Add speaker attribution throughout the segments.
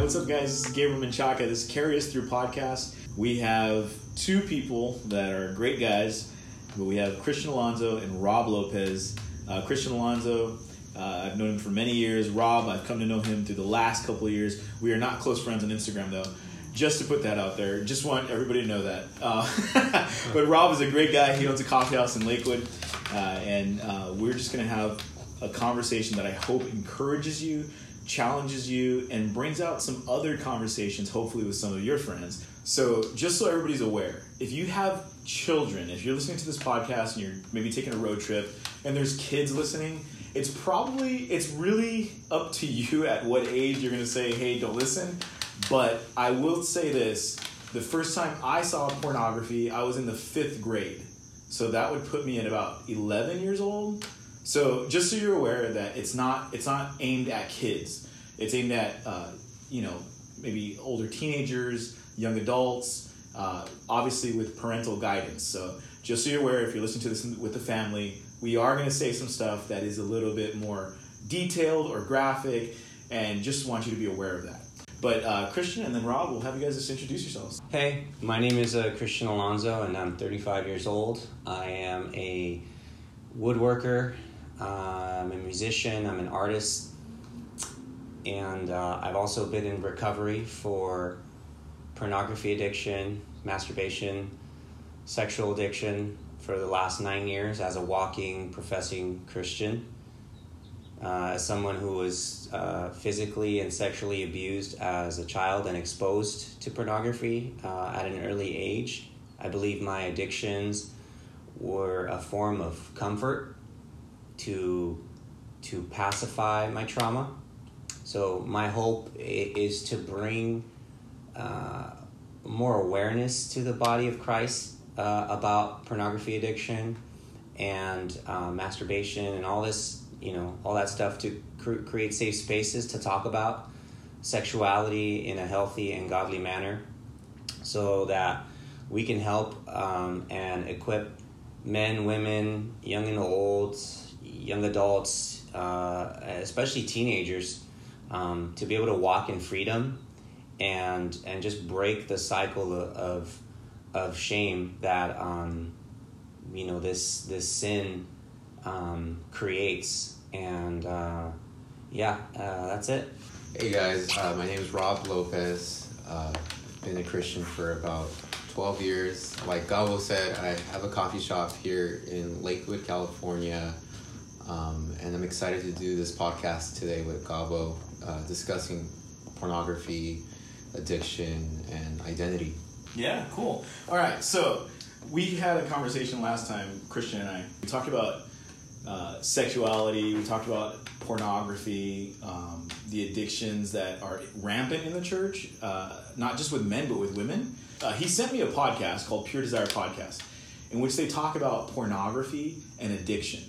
Speaker 1: What's up, guys? This is Gabriel Menchaca. This is Carry Us Through podcast. We have two people that are great guys, we have Christian Alonso and Rob Lopez. Uh, Christian Alonso, uh, I've known him for many years. Rob, I've come to know him through the last couple of years. We are not close friends on Instagram, though. Just to put that out there, just want everybody to know that. Uh, but Rob is a great guy. He owns a coffee house in Lakewood, uh, and uh, we're just going to have a conversation that I hope encourages you, challenges you, and brings out some other conversations, hopefully with some of your friends. So, just so everybody's aware, if you have children, if you're listening to this podcast and you're maybe taking a road trip and there's kids listening, it's probably it's really up to you at what age you're to say, "Hey, don't listen." But I will say this, the first time I saw pornography, I was in the 5th grade. So that would put me at about 11 years old. So just so you're aware that it's not it's not aimed at kids. It's aimed at uh, you know maybe older teenagers, young adults, uh, obviously with parental guidance. So just so you're aware, if you're listening to this with the family, we are going to say some stuff that is a little bit more detailed or graphic, and just want you to be aware of that. But uh, Christian and then Rob, we'll have you guys just introduce yourselves.
Speaker 2: Hey, my name is uh, Christian Alonso, and I'm 35 years old. I am a woodworker. I'm a musician. I'm an artist, and uh, I've also been in recovery for pornography addiction, masturbation, sexual addiction for the last nine years as a walking, professing Christian. Uh, as someone who was uh, physically and sexually abused as a child and exposed to pornography uh, at an early age, I believe my addictions were a form of comfort to to pacify my trauma. So my hope is to bring uh, more awareness to the body of Christ uh, about pornography addiction and uh, masturbation and all this, you know, all that stuff to cr- create safe spaces to talk about sexuality in a healthy and godly manner so that we can help um, and equip men, women, young and old, young adults, uh, especially teenagers, um, to be able to walk in freedom and and just break the cycle of of shame that um, you know this this sin um, creates. And uh, yeah uh, that's it.
Speaker 3: Hey guys. Uh, my name is rob lopez. Uh, been a christian for about 12 years. Like gabo said i have a coffee shop here in lakewood california um, and i'm excited to do this podcast today with gabo uh, discussing pornography addiction and identity
Speaker 1: Yeah, cool. All right, so we had a conversation last time, Christian and I. We talked about uh, sexuality, we talked about pornography, um, the addictions that are rampant in the church, uh, not just with men, but with women. Uh, he sent me a podcast called Pure Desire Podcast, in which they talk about pornography and addiction.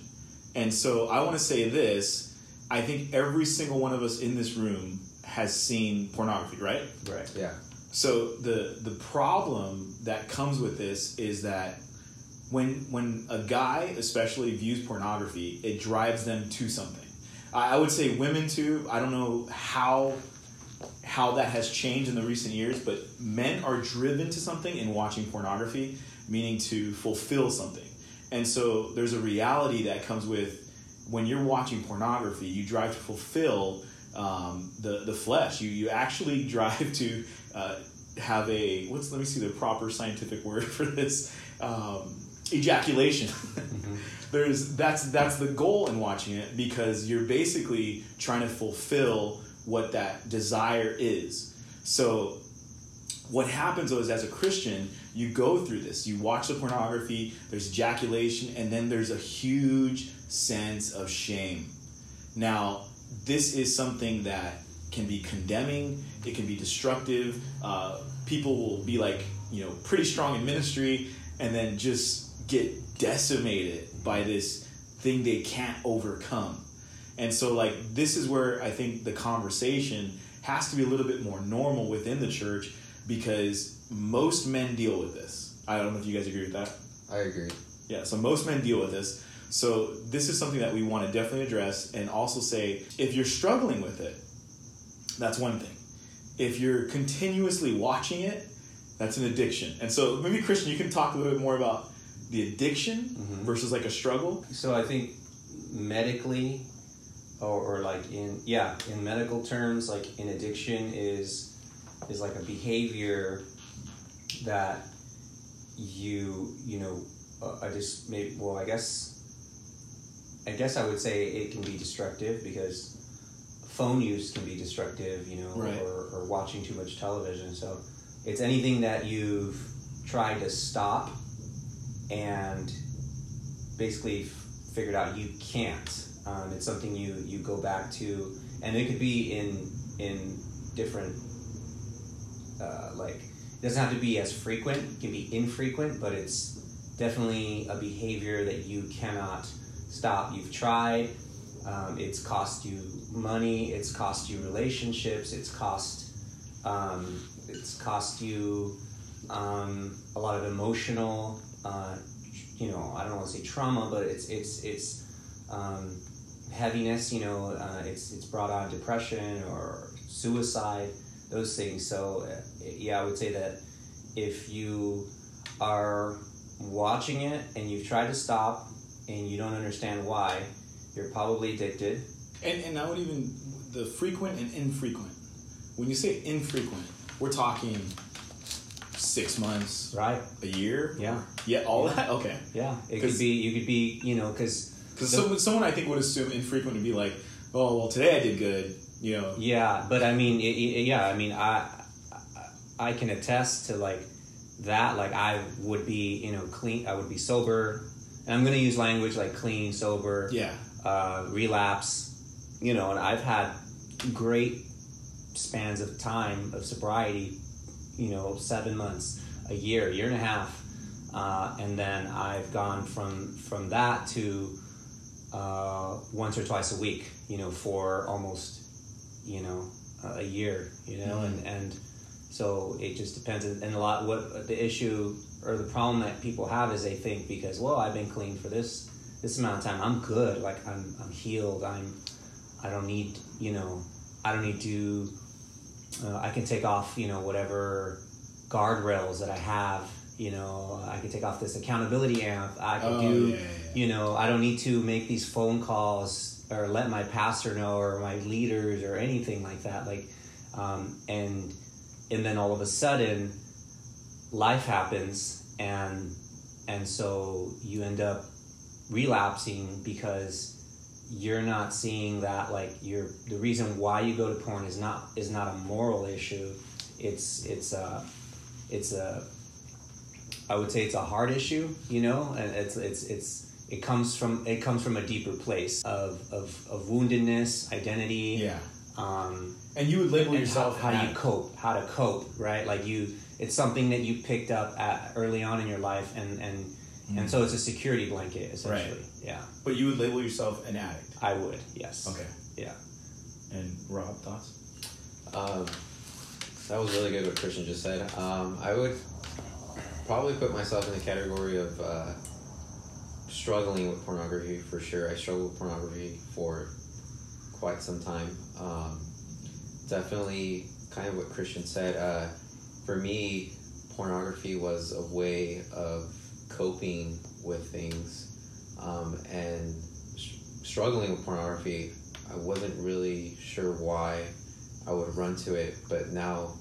Speaker 1: And so I want to say this I think every single one of us in this room has seen pornography, right?
Speaker 2: right
Speaker 3: yeah
Speaker 1: So the the problem that comes with this is that when when a guy especially views pornography, it drives them to something. I, I would say women too. I don't know how how that has changed in the recent years, but men are driven to something in watching pornography, meaning to fulfill something. And so there's a reality that comes with when you're watching pornography, you drive to fulfill um, the the flesh. You you actually drive to uh, have a what's let me see the proper scientific word for this um, ejaculation. There's that's that's the goal in watching it because you're basically trying to fulfill what that desire is. So what happens though is as a Christian, you go through this. You watch the pornography, there's ejaculation, and then there's a huge sense of shame. Now, this is something that can be condemning, it can be destructive. Uh, people will be like, you know, pretty strong in ministry and then just get decimated by this thing they can't overcome. And so, like, this is where I think the conversation has to be a little bit more normal within the church because most men deal with this. I don't know if you guys agree with that.
Speaker 3: i agree
Speaker 1: Yeah, so most men deal with this. So this is something that we want to definitely address and also say if you're struggling with it, that's one thing. if you're continuously watching it, that's an addiction. And so maybe Christian, you can talk a little bit more about the addiction
Speaker 2: Mm-hmm.
Speaker 1: versus like a struggle.
Speaker 2: So I think medically, or, or like in yeah, in medical terms, like an addiction is is like a behavior that you you know uh, I just maybe well I guess I guess I would say it can be destructive because phone use can be destructive, you know,
Speaker 1: Right.
Speaker 2: or, or watching too much television. So it's anything that you've tried to stop and basically f- figured out you can't. Um, it's something you you go back to, and it could be in in different uh, like doesn't have to be as frequent. It can be infrequent, but it's definitely a behavior that you cannot stop. You've tried. Um, it's cost you money. It's cost you relationships. It's cost. Um, it's cost you um, a lot of emotional. Uh, you know, I don't want to say trauma, but it's it's it's um, heaviness. You know, uh, it's it's brought on depression or suicide, those things. So uh, yeah, I would say that if you are watching it and you've tried to stop and you don't understand why, you're probably addicted.
Speaker 1: And and I would even the frequent and infrequent. When you say infrequent, we're talking six months,
Speaker 2: Right?
Speaker 1: a year.
Speaker 2: Yeah.
Speaker 1: Yeah, all
Speaker 2: Yeah.
Speaker 1: that. Okay.
Speaker 2: Yeah. it could be. You could be. You know, because
Speaker 1: Because someone, someone I think would assume infrequent would be like, oh well, today I did good. Know.
Speaker 2: Yeah, but I mean, it, it- yeah, I mean, I, I can attest to like that. Like, I would be, you know, clean. I would be sober, and I'm going to use language like clean, sober,
Speaker 1: Yeah.
Speaker 2: uh, relapse. You know, and I've had great spans of time of sobriety. You know, seven months, a year, year and a half, uh, and then I've gone from from that to uh, once or twice a week. You know, for almost you know a year you know and and so it just depends. And a lot what the issue or the problem that people have is they think because well i've been clean for this this amount of time i'm good. Like i'm i'm healed. I'm i don't need you know i don't need to uh, i can take off you know whatever guardrails that i have you know i can take off this accountability amp i can
Speaker 1: Oh,
Speaker 2: do
Speaker 1: yeah, yeah.
Speaker 2: you know i don't need to make these phone calls or let my pastor know or my leaders or anything like that like um, and and then all of a sudden life happens and and so you end up relapsing because you're not seeing that like you're the reason why you go to porn is not is not a moral issue. It's it's a it's a I would say it's a hard issue, you know, and it's it's it's it comes from it comes from a deeper place of of, of woundedness, identity,
Speaker 1: Yeah.
Speaker 2: um,
Speaker 1: And you would label
Speaker 2: and
Speaker 1: yourself
Speaker 2: how, how you cope, how to cope, right? Like you, it's something that you picked up at, early on in your life, and and and so it's a security blanket essentially. Yeah,
Speaker 1: but you would label yourself an addict.
Speaker 2: I would. Yes.
Speaker 1: Okay.
Speaker 2: Yeah.
Speaker 1: And Rob, thoughts?
Speaker 3: Um, that was really good what Christian just said. Um, I would probably put myself in the category of uh, struggling with pornography for sure. I struggled with pornography for quite some time. Um, definitely, kind of what Christian said. Uh, for me, pornography was a way of coping with things, um, and s- struggling with pornography. I wasn't really sure why I would run to it, but now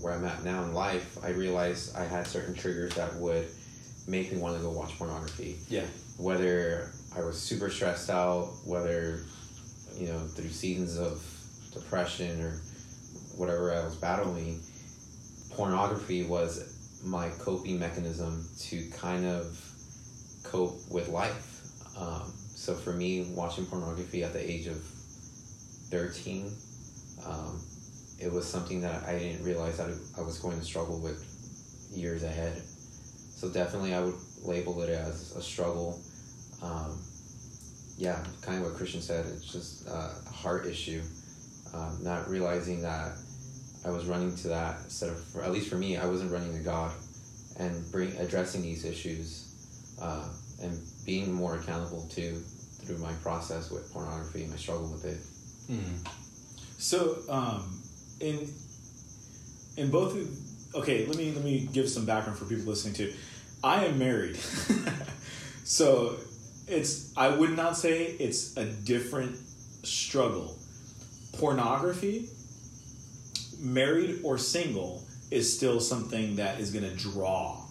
Speaker 3: where I'm at now in life, I realized I had certain triggers that would make me want to go watch pornography.
Speaker 1: Yeah.
Speaker 3: Whether I was super stressed out, whether you know through seasons of depression or whatever I was battling, pornography was my coping mechanism to kind of cope with life. Um, so for me, watching pornography at the age of 13, um, it was something that I didn't realize that I was going to struggle with years ahead. So definitely, I would label it as a struggle. Um, yeah, kind of what Christian said. It's just a heart issue. Um, not realizing that I was running to that instead of, at least for me, I wasn't running to God, and bring addressing these issues, uh, and being more accountable to through my process with pornography and my struggle with it.
Speaker 1: So, um, in in both. Okay, let me let me give some background for people listening too. I am married, so it's. I would not say it's a different struggle. Pornography, married or single, is still something that is going to draw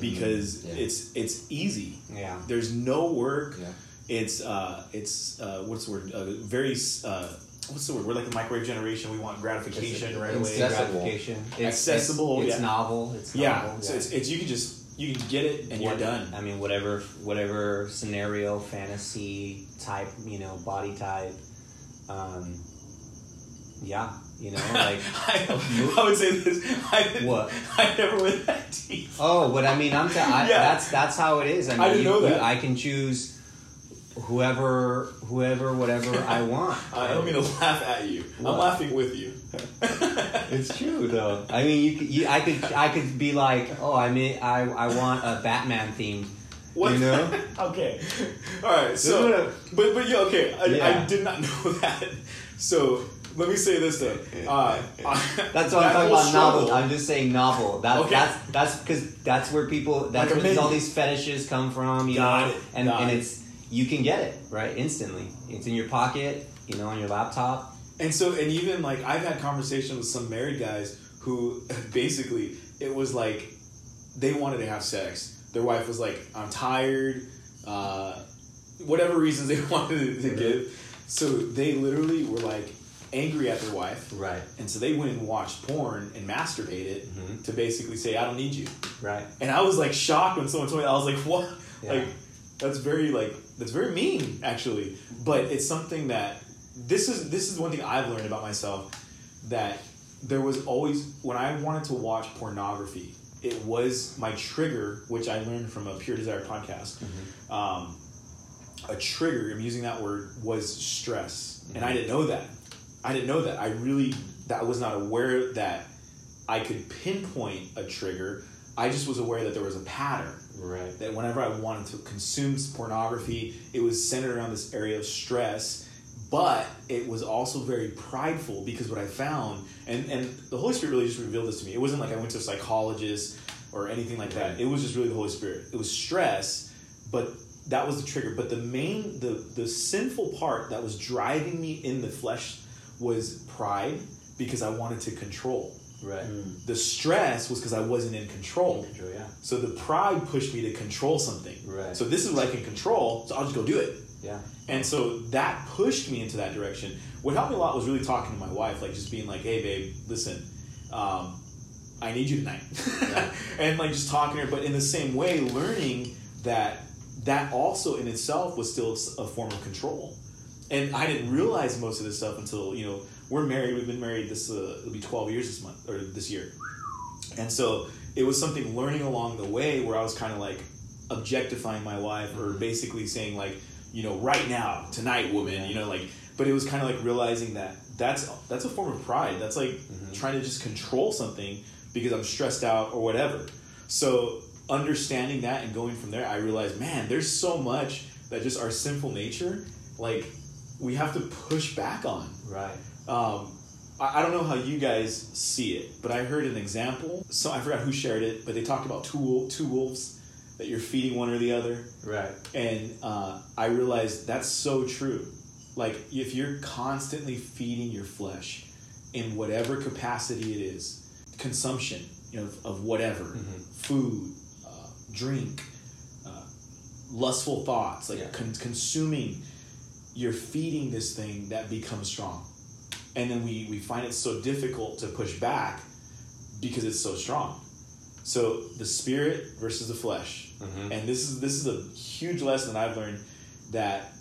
Speaker 1: because
Speaker 3: Yeah.
Speaker 1: it's it's easy.
Speaker 2: Yeah.
Speaker 1: There's no work.
Speaker 3: Yeah.
Speaker 1: It's uh, it's uh, what's the word? Uh, very uh, what's the word? We're like the microwave generation. We want gratification right away.
Speaker 3: Accessible.
Speaker 2: gratification. It's,
Speaker 1: Accessible,
Speaker 2: It's, it's
Speaker 1: yeah.
Speaker 2: novel. It's
Speaker 1: Yeah,
Speaker 2: novel.
Speaker 1: so it's, it's you can just you can get it and you're done.
Speaker 2: I mean, whatever, whatever scenario, fantasy type, you know, body type. Um, yeah, you know, like
Speaker 1: I, I would say this. I
Speaker 2: What?
Speaker 1: I never went that deep.
Speaker 2: Oh, but I mean, I'm t- I,
Speaker 1: Yeah.
Speaker 2: that's that's how it is. I mean,
Speaker 1: I didn't
Speaker 2: you,
Speaker 1: know
Speaker 2: you-
Speaker 1: that.
Speaker 2: I can choose whoever, whoever, whatever I want.
Speaker 1: I don't mean to laugh at you. I'm laughing with you.
Speaker 2: It's true though. I mean, you, could- you, I could, I could be like, oh, I mean, I, I want a Batman themed.
Speaker 1: What?
Speaker 2: You know?
Speaker 1: okay. All right. So, but but yeah. Okay. I, I did not know that. So let me say this though. Uh,
Speaker 2: That's what
Speaker 1: that
Speaker 2: I'm talking about.
Speaker 1: struggle-
Speaker 2: Novel. I'm just saying novel. That,
Speaker 1: Okay.
Speaker 2: That's that's because that's where people. That's
Speaker 1: Like
Speaker 2: where these, all these fetishes come from. You
Speaker 1: Got
Speaker 2: know,
Speaker 1: it,
Speaker 2: and
Speaker 1: got
Speaker 2: and
Speaker 1: it.
Speaker 2: it's you can get it right instantly. It's in your pocket. You know, on your laptop.
Speaker 1: And so, and even like I've had conversations with some married guys who basically it was like they wanted to have sex. Their wife was like, "I'm tired," uh, whatever reasons they wanted to give. So they literally were like angry at their wife,
Speaker 2: Right.
Speaker 1: and so they went and watched porn and masturbated
Speaker 2: Mhm.
Speaker 1: to basically say, "I don't need you."
Speaker 2: Right.
Speaker 1: And I was like shocked when someone told me. I was like, "What?"
Speaker 2: Yeah.
Speaker 1: Like that's very like that's very mean actually. But it's something that this is this is one thing I've learned about myself that there was always when I wanted to watch pornography, it was my trigger, which I learned from a Pure Desire podcast. Um, a trigger, I'm using that word, was stress, and I didn't know that. I didn't know that. I really that was not aware that I could pinpoint a trigger. I just was aware that there was a pattern
Speaker 2: Right.
Speaker 1: that whenever I wanted to consume pornography, it was centered around this area of stress, but it was also very prideful because what I found, and, and the Holy Spirit really just revealed this to me. It wasn't like I went to a psychologist or anything like that. It was just really the Holy Spirit. It was stress, but that was the trigger. But the main, the, the sinful part that was driving me in the flesh was pride because I wanted to control.
Speaker 2: Right. Hmm.
Speaker 1: The stress was because I wasn't in control.
Speaker 2: Control. Yeah.
Speaker 1: So the pride pushed me to control something.
Speaker 2: Right.
Speaker 1: So this is what I can control, so I'll just go do it.
Speaker 2: Yeah.
Speaker 1: And so that pushed me into that direction. What helped me a lot was really talking to my wife, like just being like, "Hey, babe, listen, um, I need you tonight," and like just talking to her. But in the same way, learning that that also in itself was still a form of control. And I didn't realize most of this stuff until you know we're married. We've been married this uh, it'll be twelve years this month or this year. And so it was something learning along the way where I was kind of like objectifying my wife or basically saying like, you know, right now, tonight, woman, you know, like, but it was kind of like realizing that that's that's a form of pride. That's like trying to just control something because I'm stressed out or whatever. So understanding that and going from there, I realized, man, there's so much that just our sinful nature, like, we have to push back on
Speaker 2: Right.
Speaker 1: um, I, I don't know how you guys see it, but I heard an example. So I forgot who shared it, but they talked about two two wolves that you're feeding one or the other,
Speaker 2: Right.
Speaker 1: and uh, I realized that's so true. Like if you're constantly feeding your flesh in whatever capacity it is, consumption, you know, of whatever, food, uh, drink, uh, lustful thoughts, like
Speaker 2: Yeah.
Speaker 1: con- consuming, you're feeding this thing that becomes strong and then we, we find it so difficult to push back because it's so strong. So the spirit versus the flesh,
Speaker 2: Mhm.
Speaker 1: and this is this is a huge lesson that I've learned that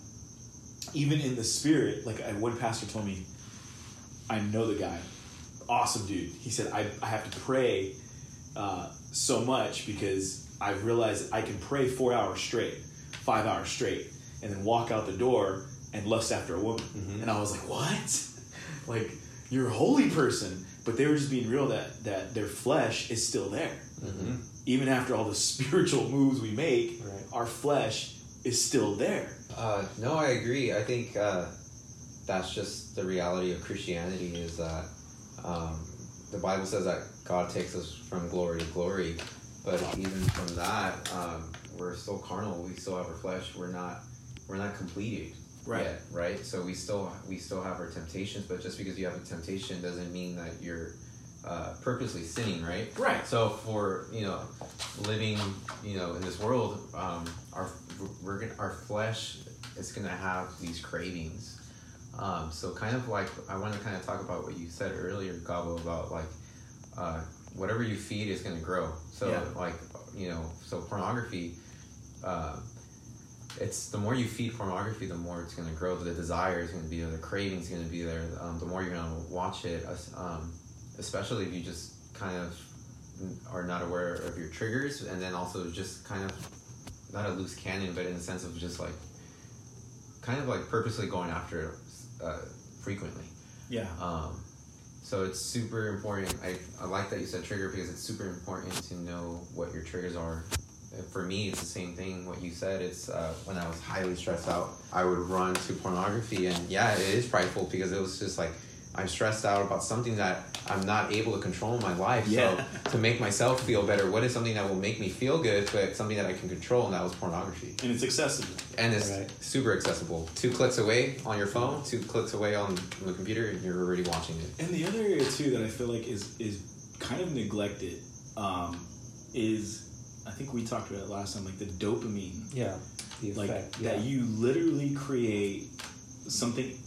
Speaker 1: even in the spirit, like one pastor told me, I know the guy, awesome dude. He said I, I have to pray uh, so much because I've realized I can pray four hours straight, five hours straight, and then walk out the door and lust after a woman. And I was like, what? like you're a holy person, but they were just being real that that their flesh is still there. Even after all the spiritual moves we make,
Speaker 2: Right.
Speaker 1: our flesh is still there.
Speaker 3: Uh, no, I agree. I think uh, that's just the reality of Christianity is that um, the Bible says that God takes us from glory to glory, but even from that, um, we're still carnal. We still have our flesh. We're not we're not completed
Speaker 1: Right.
Speaker 3: yet, right? So we still we still have our temptations, but just because you have a temptation doesn't mean that you're uh, purposely sinning, right?
Speaker 1: Right.
Speaker 3: So for you know, living you know in this world, um, our we're gonna, our flesh is gonna have these cravings. Um, so kind of like I want to kind of talk about what you said earlier, Gabo, about like uh, whatever you feed is gonna grow. So
Speaker 1: Yeah.
Speaker 3: like you know, so pornography. Uh, it's the more you feed pornography, the more it's going to grow. The desire is going to be there. The craving is going to be there. Um, the more you're going to watch it, um, especially if you just kind of are not aware of your triggers, and then also just kind of not a loose cannon, but in the sense of just like kind of like purposely going after it uh, frequently.
Speaker 1: Yeah.
Speaker 3: Um, so it's super important. I, I like that you said trigger because it's super important to know what your triggers are. For me, it's the same thing. What you said, it's uh, when I was highly stressed out, I would run to pornography, and yeah, it is prideful because it was just like I'm stressed out about something that I'm not able to control in my life.
Speaker 1: Yeah.
Speaker 3: So to make myself feel better, what is something that will make me feel good, but something that I can control, and that was pornography.
Speaker 1: And it's accessible.
Speaker 3: And it's
Speaker 2: Right.
Speaker 3: super accessible. Two clicks away on your phone, two clicks away on, on the computer, and you're already watching it.
Speaker 1: And the other area too that I feel like is is kind of neglected um, is I think we talked about it last time, like the dopamine,
Speaker 2: Yeah. The
Speaker 1: like
Speaker 2: yeah.
Speaker 1: that you literally create something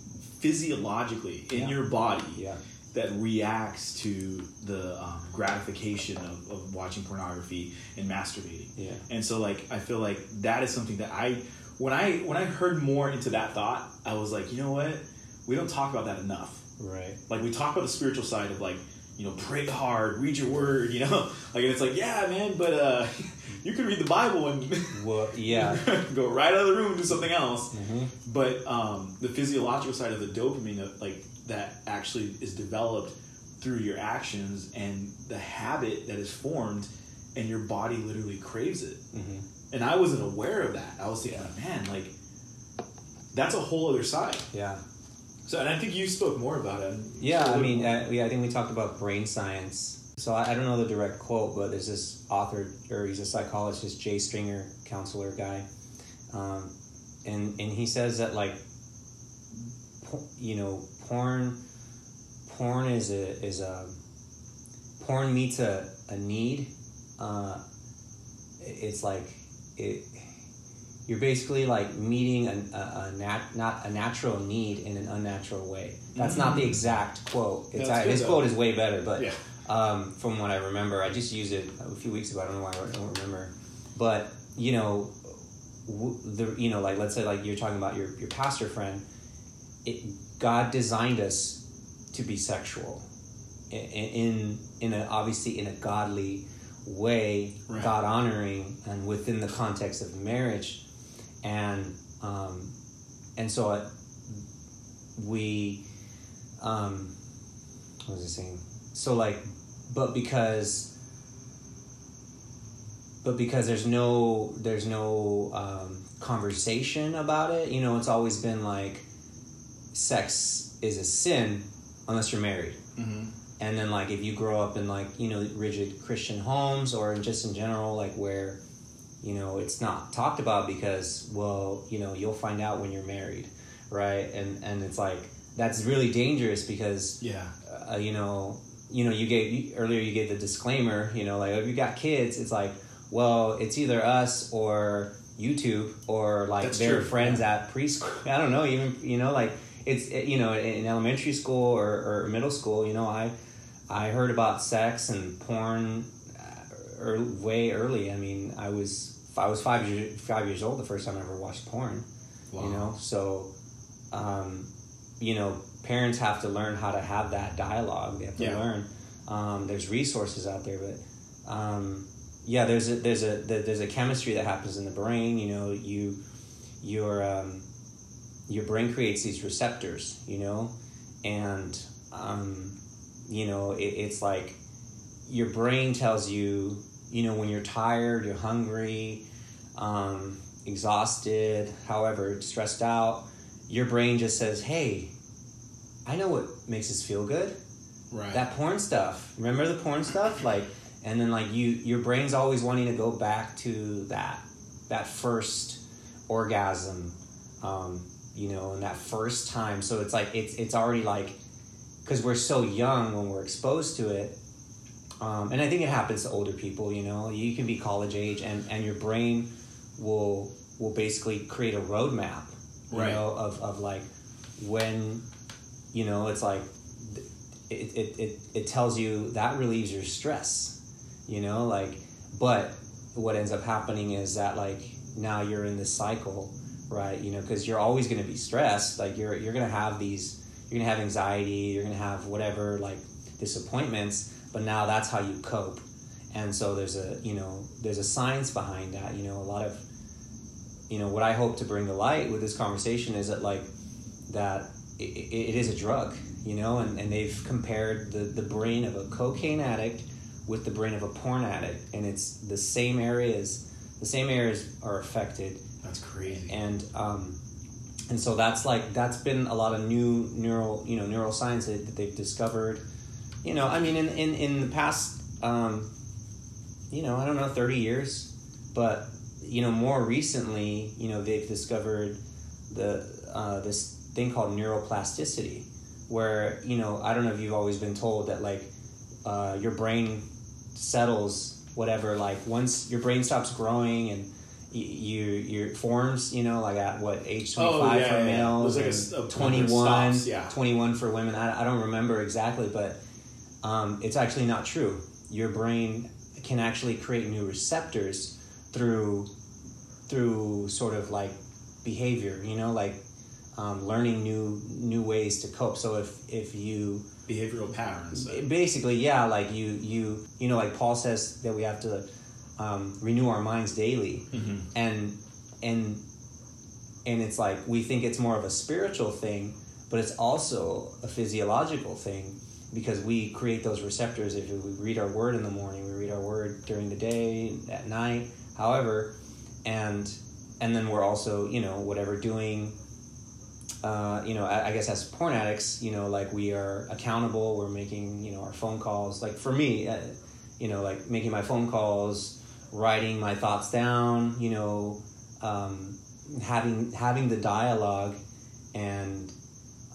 Speaker 1: physiologically in
Speaker 2: Yeah.
Speaker 1: your body
Speaker 2: Yeah.
Speaker 1: that reacts to the um, gratification of, of watching pornography and masturbating.
Speaker 2: Yeah.
Speaker 1: And so like I feel like that is something that I when I when I heard more into that thought, I was like, you know what? We don't talk about that enough.
Speaker 2: Right.
Speaker 1: Like we talk about the spiritual side of like, you know, pray hard, read your word, you know? Like and it's like, yeah, man, but uh you could read the Bible and
Speaker 2: Well, yeah.
Speaker 1: go right out of the room and do something else.
Speaker 2: hmm
Speaker 1: But um, the physiological side of the dopamine, of, like that, actually is developed through your actions and the habit that is formed, and your body literally craves it.
Speaker 2: hmm
Speaker 1: And I wasn't aware of that. I was thinking, man, like that's a whole other side.
Speaker 2: Yeah.
Speaker 1: So, and I think you spoke more about it.
Speaker 2: Yeah, I mean, uh, yeah, I think we talked about brain science. So I, I don't know the direct quote, but there's this author, or he's a psychologist, Jay Stringer, counselor guy, um, and and he says that like, you know, porn, porn is a is a, porn meets a a need. Uh, it's like it. You're basically like meeting a, a, a nat, not a natural need in an unnatural way. That's not the exact quote. It's, uh, his
Speaker 1: though.
Speaker 2: quote is way better, but
Speaker 1: yeah,
Speaker 2: um, from what I remember. I just used it a few weeks ago. I don't know why I don't remember, but you know, w- the you know, like let's say like you're talking about your your pastor friend. It, God designed us to be sexual, in in, in a obviously in a godly way,
Speaker 1: Right.
Speaker 2: God honoring, and within the context of marriage, and um, and so it, we um, what was I saying? So like, but because, but because there's no there's no um, conversation about it. You know, it's always been like, sex is a sin unless you're married.
Speaker 1: mm-hmm.
Speaker 2: And then like if you grow up in like you know rigid Christian homes or just in general like where you know it's not talked about because well you know you'll find out when you're married, right? And and it's like that's really dangerous because
Speaker 1: yeah,
Speaker 2: uh, you know, you know, you gave earlier. You gave the disclaimer. You know, like if you got kids, it's like, well, it's either us or YouTube or like
Speaker 1: That's
Speaker 2: their
Speaker 1: true,
Speaker 2: friends
Speaker 1: yeah.
Speaker 2: at preschool. I don't know. Even you know, like it's you know, in elementary school or, or middle school. You know, I I heard about sex and porn, uh, er, way early. I mean, I was I was five years five years old the first time I ever watched porn.
Speaker 1: Wow.
Speaker 2: You know, so um, you know, parents have to learn how to have that dialogue. They have to
Speaker 1: Yeah.
Speaker 2: learn. Um, there's resources out there, but um, yeah, there's a there's a there- there's a chemistry that happens in the brain. You know, you your um, your brain creates these receptors. You know, and um, you know it, it's like your brain tells you you know when you're tired, you're hungry, um, exhausted, however, stressed out. Your brain just says, "Hey, I know what makes us feel good.
Speaker 1: Right.
Speaker 2: That porn stuff. Remember the porn stuff? Like, and then like you, your brain's always wanting to go back to that, that first orgasm, um, you know, and that first time. So it's like it's it's already like, because we're so young when we're exposed to it. Um, and I think it happens to older people. You know, you can be college age, and and your brain will will basically create a roadmap. You
Speaker 1: Right.
Speaker 2: know, of of like when, you know, it's like it, it, it, it tells you that relieves your stress you know like but what ends up happening is that like now you're in this cycle right you know because you're always going to be stressed like you're you're going to have these you're going to have anxiety you're going to have whatever like disappointments but now that's how you cope. And so there's a you know there's a science behind that you know a lot of you know what i hope to bring to light with this conversation is that like that it, it is a drug you know and, and they've compared the, the brain of a cocaine addict with the brain of a porn addict and it's the same areas the same areas are affected
Speaker 1: That's crazy.
Speaker 2: and um, and so that's like that's been a lot of new neural you know neuroscience that, that they've discovered you know i mean in in, in the past um, you know i don't know 30 years but you know more recently you know they've discovered the uh, this thing called neuroplasticity where you know i don't know if you've always been told that like uh, your brain settles whatever like once your brain stops growing and y- you your forms you know like at what age 25
Speaker 1: Oh, yeah,
Speaker 2: for
Speaker 1: yeah, yeah.
Speaker 2: males
Speaker 1: It like a a point
Speaker 2: 21
Speaker 1: stops, yeah.
Speaker 2: 21 for women I, I don't remember exactly but um, it's actually not true your brain can actually create new receptors through through sort of like behavior you know like um, learning new new ways to cope so if if you
Speaker 1: Behavioral patterns.
Speaker 2: basically yeah like you you you know like paul says that we have to um, renew our minds daily
Speaker 1: Mhm.
Speaker 2: and and and it's like we think it's more of a spiritual thing but it's also a physiological thing because we create those receptors if we read our word in the morning we read our word during the day at night however and and then we're also you know whatever doing uh, you know, I, I guess as porn addicts, you know, like we are accountable. We're making, you know, our phone calls. Like for me, uh, you know, like making my phone calls, writing my thoughts down. You know, um, having having the dialogue, and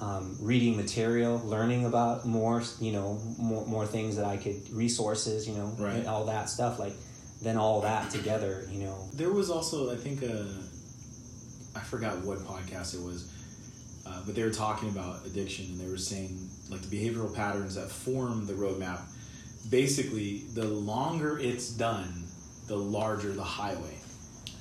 Speaker 2: um, reading material, learning about more, you know, more more things that I could resources, you know,
Speaker 1: Right.
Speaker 2: all that stuff. Like then all that together, you know.
Speaker 1: There was also, I think, a, I forgot what podcast it was, uh, but they were talking about addiction and they were saying like the behavioral patterns that form the roadmap. Basically, the longer it's done, the larger the highway.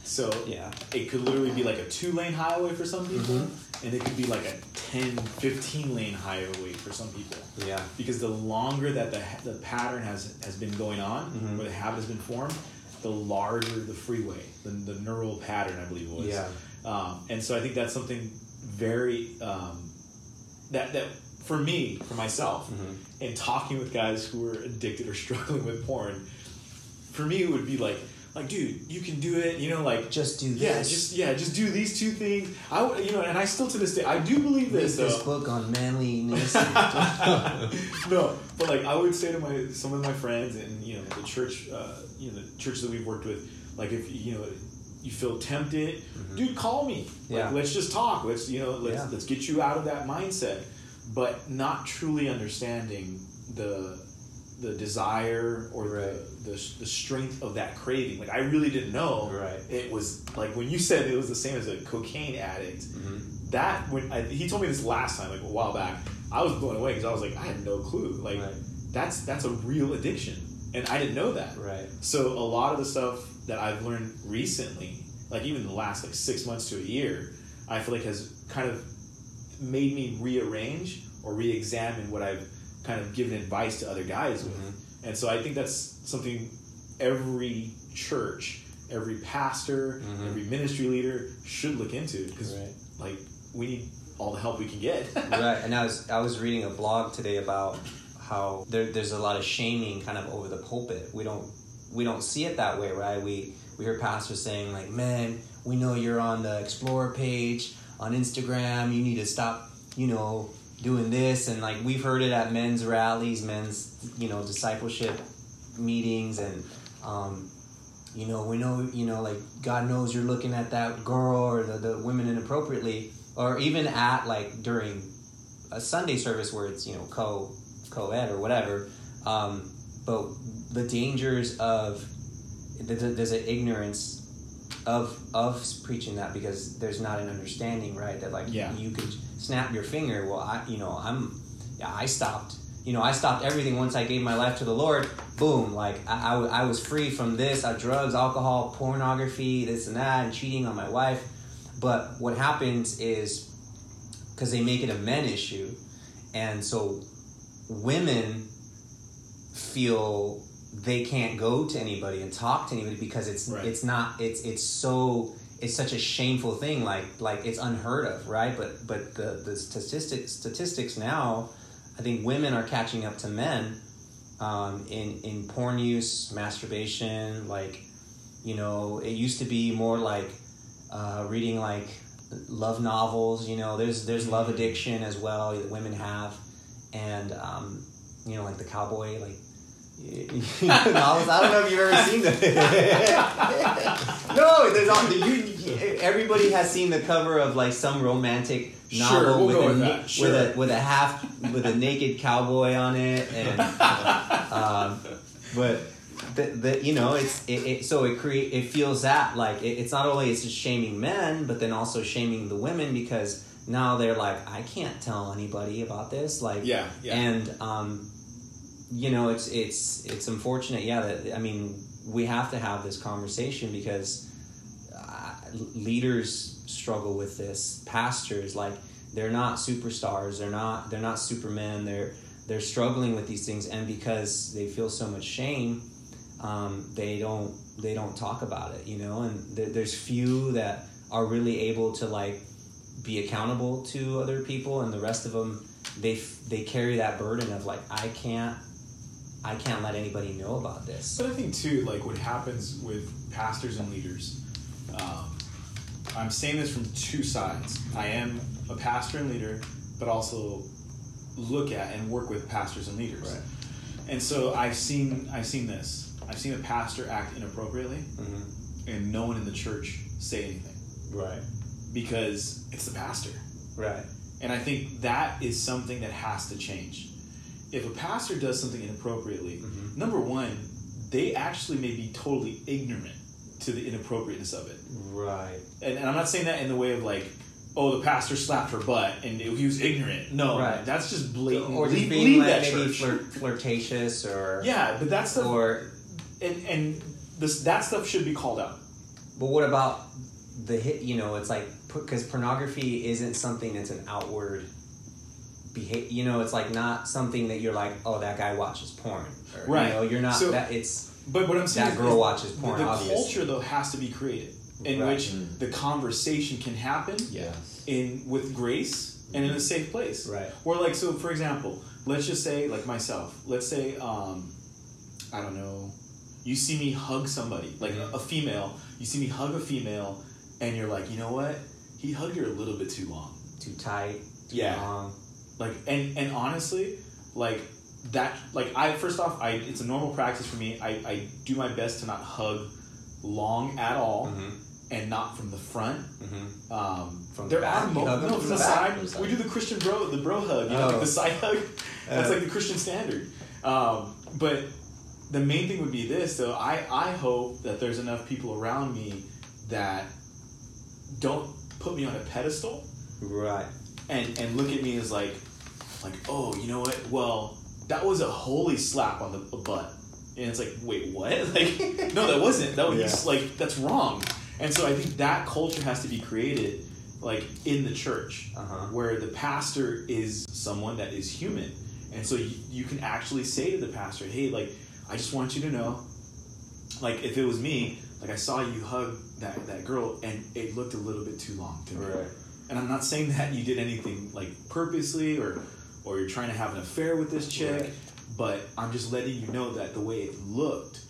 Speaker 1: So
Speaker 2: Yeah.
Speaker 1: it could literally be like a two lane highway for some people,
Speaker 2: Mm-hmm.
Speaker 1: and it could be like a 10, 15 lane highway for some people.
Speaker 2: Yeah.
Speaker 1: because the longer that the, the pattern has has been going on
Speaker 2: Mhm.
Speaker 1: or the habit has been formed the larger the freeway the, the neural pattern i believe was
Speaker 2: Yeah.
Speaker 1: um, and so i think that's something very um, that that for me for myself
Speaker 2: Mhm.
Speaker 1: and talking with guys who are addicted or struggling with porn for me it would be like like dude you can do it you know like
Speaker 2: Just do
Speaker 1: yeah
Speaker 2: this.
Speaker 1: just yeah just do these two things i you know and i still to this day i do believe
Speaker 2: Read
Speaker 1: this
Speaker 2: this
Speaker 1: though
Speaker 2: book on manliness.
Speaker 1: no, but like I would say to my some of my friends and you know the church, uh, you know the churches that we've worked with, like if you know you feel tempted, dude, call me. Like,
Speaker 2: Mm-hmm. Yeah.
Speaker 1: let's just talk. Let's you know let's
Speaker 2: Yeah.
Speaker 1: let's get you out of that mindset, but not truly understanding the the desire or
Speaker 2: Right.
Speaker 1: the, the the strength of that craving. Like I really didn't know.
Speaker 2: Right.
Speaker 1: It was like when you said it was the same as a cocaine addict
Speaker 2: Mhm.
Speaker 1: that when I, he told me this last time, like a while back, I was blown away because I was like, I had no clue. Like
Speaker 2: Right.
Speaker 1: that's that's a real addiction, and I didn't know that.
Speaker 2: Right.
Speaker 1: So a lot of the stuff that I've learned recently, like even the last like six months to a year, I feel like has kind of made me rearrange or re-examine what I've kind of given advice to other guys with.
Speaker 2: Mm-hmm.
Speaker 1: And so I think that's something every church, every pastor,
Speaker 2: Mhm.
Speaker 1: every ministry leader should look into because
Speaker 2: Right.
Speaker 1: like we need all the help we can get.
Speaker 2: right. And I was I was reading a blog today about how there, there's a lot of shaming kind of over the pulpit. We don't we don't see it that way, right? We we hear pastors saying like, "Man, we know you're on the Explorer page on Instagram. You need to stop, you know, doing this and like we've heard it at men's rallies men's you know discipleship meetings and um, you know we know you know like god knows you're looking at that girl or the, the women inappropriately or even at like during a sunday service where it's you know co co-ed or whatever um, but the dangers of there's an ignorance of of preaching that because there's not an understanding right? That like
Speaker 1: Yeah.
Speaker 2: you could snap your finger well i you know i'm yeah i stopped. You know i stopped everything once i gave my life to the lord. Boom like i, I, I was free from this uh, drugs alcohol pornography this and that and cheating on my wife. But what happens is because they make it a men issue and so women feel they can't go to anybody and talk to anybody because it's
Speaker 1: Right.
Speaker 2: it's not it's it's so it's such a shameful thing like like it's unheard of right? But but the the statistics statistics now i think women are catching up to men um, in in porn use masturbation like you know it used to be more like uh, reading like love novels you know there's there's love addiction as well that women have. And um, you know like the cowboy like novels. I don't know if you've ever seen them. no, there's all, you, everybody has seen the cover of like some romantic novel
Speaker 1: Sure, we'll
Speaker 2: with, a,
Speaker 1: with sure.
Speaker 2: with a with a half with a naked cowboy on it, and um, but the, the you know it's it, it so it create it feels that like it, it's not only it's just shaming men, but then also shaming the women because now they're like I can't tell anybody about this like
Speaker 1: Yeah, yeah.
Speaker 2: and um, you know it's it's it's unfortunate yeah that i mean we have to have this conversation because uh, leaders struggle with this. Pastors like they're not superstars they're not they're not supermen they're they're struggling with these things and because they feel so much shame um, they don't they don't talk about it you know? And there, there's few that are really able to like be accountable to other people and the rest of them they they carry that burden of like I can't I can't let anybody know about this.
Speaker 1: But I think too, like what happens with pastors and leaders. Um, I'm saying this from two sides. I am a pastor and leader, but also look at and work with pastors and leaders.
Speaker 2: Right.
Speaker 1: And so I've seen I've seen this. I've seen a pastor act inappropriately,
Speaker 2: Mm-hmm.
Speaker 1: and no one in the church say anything
Speaker 2: Right.
Speaker 1: because it's the pastor.
Speaker 2: Right.
Speaker 1: And I think that is something that has to change. If a pastor does something inappropriately,
Speaker 2: Mhm.
Speaker 1: number one, they actually may be totally ignorant to the inappropriateness of it.
Speaker 2: Right.
Speaker 1: And, and I'm not saying that in the way of like, oh, the pastor slapped her butt and he was ignorant. No,
Speaker 2: Right.
Speaker 1: that's just blatant.
Speaker 2: Or just
Speaker 1: leave,
Speaker 2: being
Speaker 1: leave
Speaker 2: like
Speaker 1: that
Speaker 2: maybe flirt, flirtatious or
Speaker 1: yeah, but that stuff,
Speaker 2: or
Speaker 1: and, and this, that stuff should be called out.
Speaker 2: but what about the hit? You know, it's like because pornography isn't something that's an outward behavior. You know, it's like not something that you're like, oh, that guy watches porn. Or,
Speaker 1: Right.
Speaker 2: You know, you're not
Speaker 1: So-
Speaker 2: that. It's
Speaker 1: But what I'm saying
Speaker 2: That
Speaker 1: is-
Speaker 2: girl
Speaker 1: is
Speaker 2: watches porn,
Speaker 1: The, the culture though has to be created in
Speaker 2: Right.
Speaker 1: which
Speaker 3: Mm.
Speaker 1: the conversation can happen
Speaker 3: Yes.
Speaker 1: in with grace and in a safe place.
Speaker 2: Right.
Speaker 1: Or like so for example, let's just say like myself. Let's say um I don't know, you see me hug somebody, like
Speaker 2: Mhm.
Speaker 1: a female, you see me hug a female and you're like, "You know what? He hugged her a little bit too long."
Speaker 2: too tight. Too
Speaker 1: Yeah.
Speaker 2: long.
Speaker 1: Like and and honestly, like that like I first off, I it's a normal practice for me. I I do my best to not hug long at all
Speaker 2: Mhm.
Speaker 1: and not from the front.
Speaker 2: Mm-hmm.
Speaker 1: Um,
Speaker 2: From
Speaker 1: there
Speaker 2: the back?
Speaker 1: no
Speaker 2: from
Speaker 1: from the, side.
Speaker 3: Side.
Speaker 1: We do the Christian bro, the bro hug. You know, like
Speaker 2: Oh.
Speaker 1: the side hug. That's
Speaker 2: Uh.
Speaker 1: like the Christian standard. Um, but the main thing would be this, though. I I hope that there's enough people around me that don't put me on a pedestal
Speaker 2: Right.
Speaker 1: and and look at me as like like oh you know what? Well that was a holy slap on the butt. And it's like wait what? Like no that wasn't. That was
Speaker 2: Yeah.
Speaker 1: like that's wrong. And so i think that culture has to be created like in the church
Speaker 2: Uh-huh.
Speaker 1: where the pastor is someone that is human. And so you, you can actually say to the pastor hey like i just want you to know like if it was me like i saw you hug that, that girl and it looked a little bit too long to me.
Speaker 2: Right.
Speaker 1: and I'm not saying that you did anything like purposely or or you're trying to have an affair with this chick,
Speaker 2: Right.
Speaker 1: but I'm just letting you know that the way it looked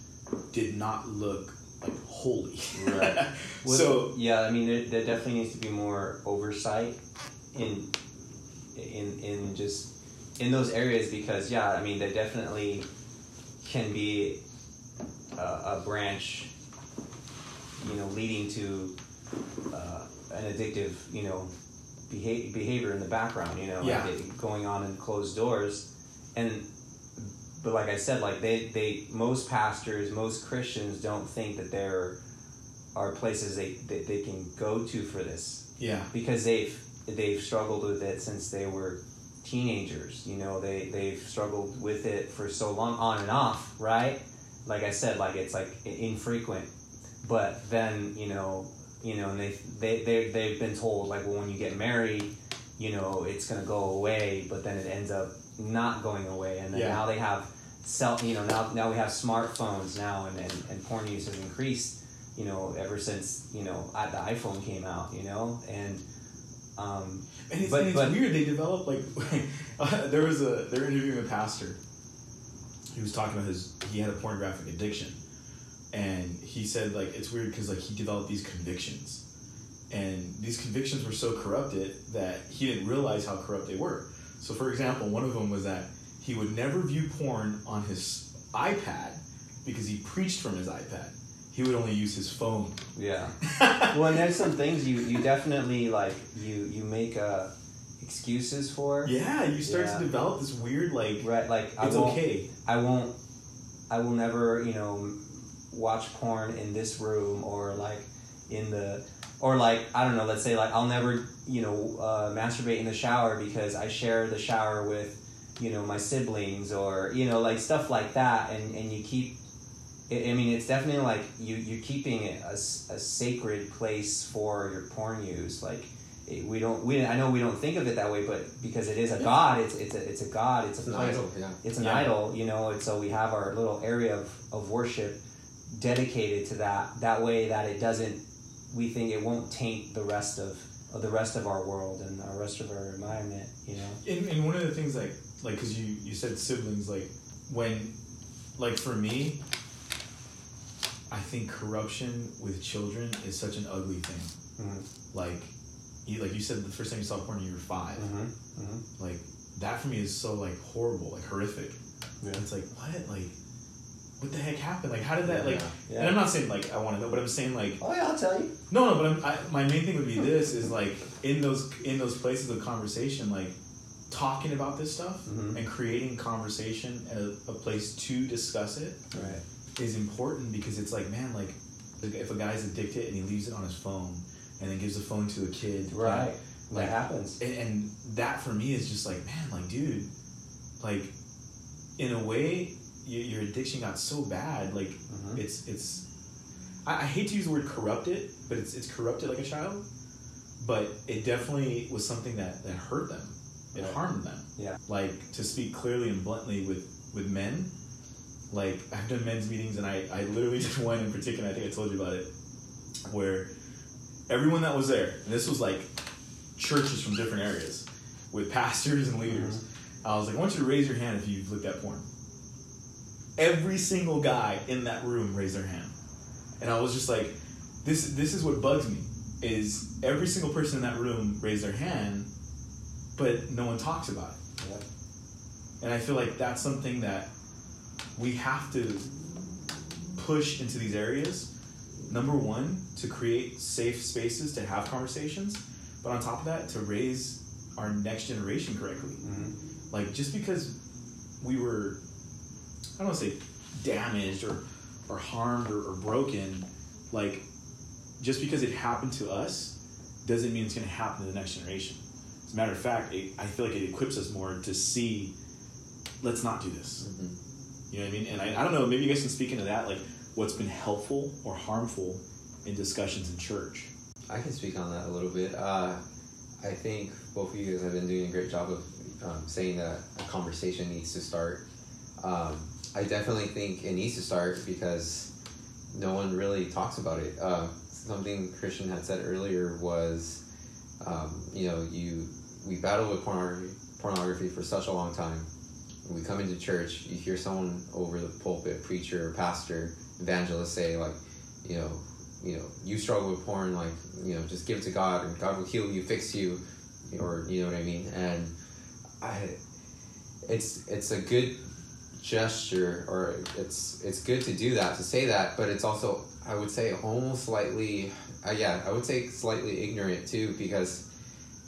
Speaker 1: did not look like holy.
Speaker 2: Right. Well,
Speaker 1: so
Speaker 2: yeah, I mean, there, there definitely needs to be more oversight in in in just in those areas because yeah, I mean, they definitely can be a, a branch, you know, leading to uh, an addictive, you know, behavior, behavior in the background, you know,
Speaker 1: Yeah.
Speaker 2: like it going on in closed doors, and but like I said, like they they most pastors, most Christians don't think that there are places they that they can go to for this
Speaker 1: Yeah.
Speaker 2: because they've they've struggled with it since they were teenagers. You know, they they've struggled with it for so long, on and off, right? Like I said, like it's like infrequent, but then you know, you know, and they they they they've been told like, well, when you get married, you know, it's gonna go away, but then it ends up not going away, and then
Speaker 1: Yeah.
Speaker 2: now they have cell, you know, now now we have smartphones now, and and, and porn use has increased you know, ever since you know the iPhone came out, you know, and um,
Speaker 1: And it's,
Speaker 2: But-
Speaker 1: and it's
Speaker 2: but-
Speaker 1: weird. They developed like there was a they're interviewing a pastor. He was talking about his he had a pornographic addiction, and he said like it's weird because like he developed these convictions, and these convictions were so corrupted that he didn't realize how corrupt they were. So for example, one of them was that he would never view porn on his iPad because he preached from his iPad. He would only use his phone.
Speaker 2: yeah. well, and there's some things you you definitely like you you make uh, excuses for,
Speaker 1: Yeah, you start
Speaker 2: Yeah.
Speaker 1: to develop this weird like
Speaker 2: right? Like
Speaker 1: it's
Speaker 2: won't,
Speaker 1: okay.
Speaker 2: I won't, I will never, you know, watch porn in this room or like in the, or like I don't know. Let's say like I'll never, you know, uh, masturbate in the shower because I share the shower with, you know, my siblings or you know like stuff like that, and and you keep. I I mean, it's definitely like you you're keeping it a, s- a sacred place for your porn use. Like it, we don't we I know we don't think of it that way, but because it is a god, it's it's a it's a god, it's a
Speaker 3: an
Speaker 2: place
Speaker 3: idol, yeah.
Speaker 2: it's an
Speaker 1: Yeah.
Speaker 2: idol, you know, and so we have our little area of, of worship dedicated to that. That way that it doesn't we think it won't taint the rest of, of the rest of our world and the rest of our environment, you know.
Speaker 1: And, and one of the things like like because you you said siblings like when like for me i think corruption with children is such an ugly thing
Speaker 2: Mhm.
Speaker 1: like you like you said the first time you saw porn you were 5
Speaker 2: Mm-hmm.
Speaker 1: like that for me is so like horrible like horrific
Speaker 2: Yeah.
Speaker 1: it's like what like what the heck happened like how did that like
Speaker 2: Yeah.
Speaker 1: and i'm not saying like i want to know but i'm saying like
Speaker 2: Oh yeah, I'll tell you.
Speaker 1: no, no, but I'm, I, my main thing would be this: is like in those in those places of conversation, like talking about this stuff
Speaker 2: Mhm.
Speaker 1: and creating conversation a, a place to discuss it
Speaker 2: Right.
Speaker 1: is important because it's like, man, like if a guy's addicted and he leaves it on his phone and then gives the phone to a kid,
Speaker 2: Right.
Speaker 1: Like-
Speaker 2: that happens.
Speaker 1: and, and that for me is just like, man, like dude, like in a way, your, your addiction got so bad, like
Speaker 2: Mhm.
Speaker 1: it's it's I, I hate to use the word corrupted, but it's it's corrupted like a child. But it definitely was something that, that hurt them. It
Speaker 2: Right.
Speaker 1: harmed them.
Speaker 2: Yeah.
Speaker 1: Like to speak clearly and bluntly with with men, like I've done men's meetings and I, I literally did one in particular, I think I told you about it, where everyone that was there, and this was like churches from different areas with pastors and leaders. I was like, I want you to raise your hand if you've looked at porn. Every single guy in that room raised their hand. And I was just like, this this is what bugs me is every single person in that room raised their hand, but no one talks about it.
Speaker 2: Yep.
Speaker 1: And I feel like that's something that we have to push into these areas. Number one, to create safe spaces to have conversations, but on top of that, to raise our next generation correctly.
Speaker 2: Mhm.
Speaker 1: Like just because we were, I don't want to say damaged or or harmed or, or broken, like just because it happened to us doesn't mean it's going to happen to the next generation. As a matter of fact, it, I feel like it equips us more to see, let's not do this.
Speaker 3: Mhm.
Speaker 1: You know what I mean? And I, I don't know, maybe you guys can speak into that, like what's been helpful or harmful in discussions in church.
Speaker 3: I can speak on that a little bit. Uh, I think both of you guys have been doing a great job of um, saying that a conversation needs to start. Um, I definitely think it needs to start because no one really talks about it. Uh, something Christian had said earlier was, um, you know, you we battle with pornography, pornography for such a long time. When we come into church, you hear someone over the pulpit, preacher, pastor, evangelist say like, you know, you know, you struggle with porn, like, you know, just give it to God and God will heal you, fix you, or, you know what I mean? And I, it's it's a good gesture, or it's it's good to do that to say that, but it's also I would say almost slightly, uh, yeah, I would say slightly ignorant too because.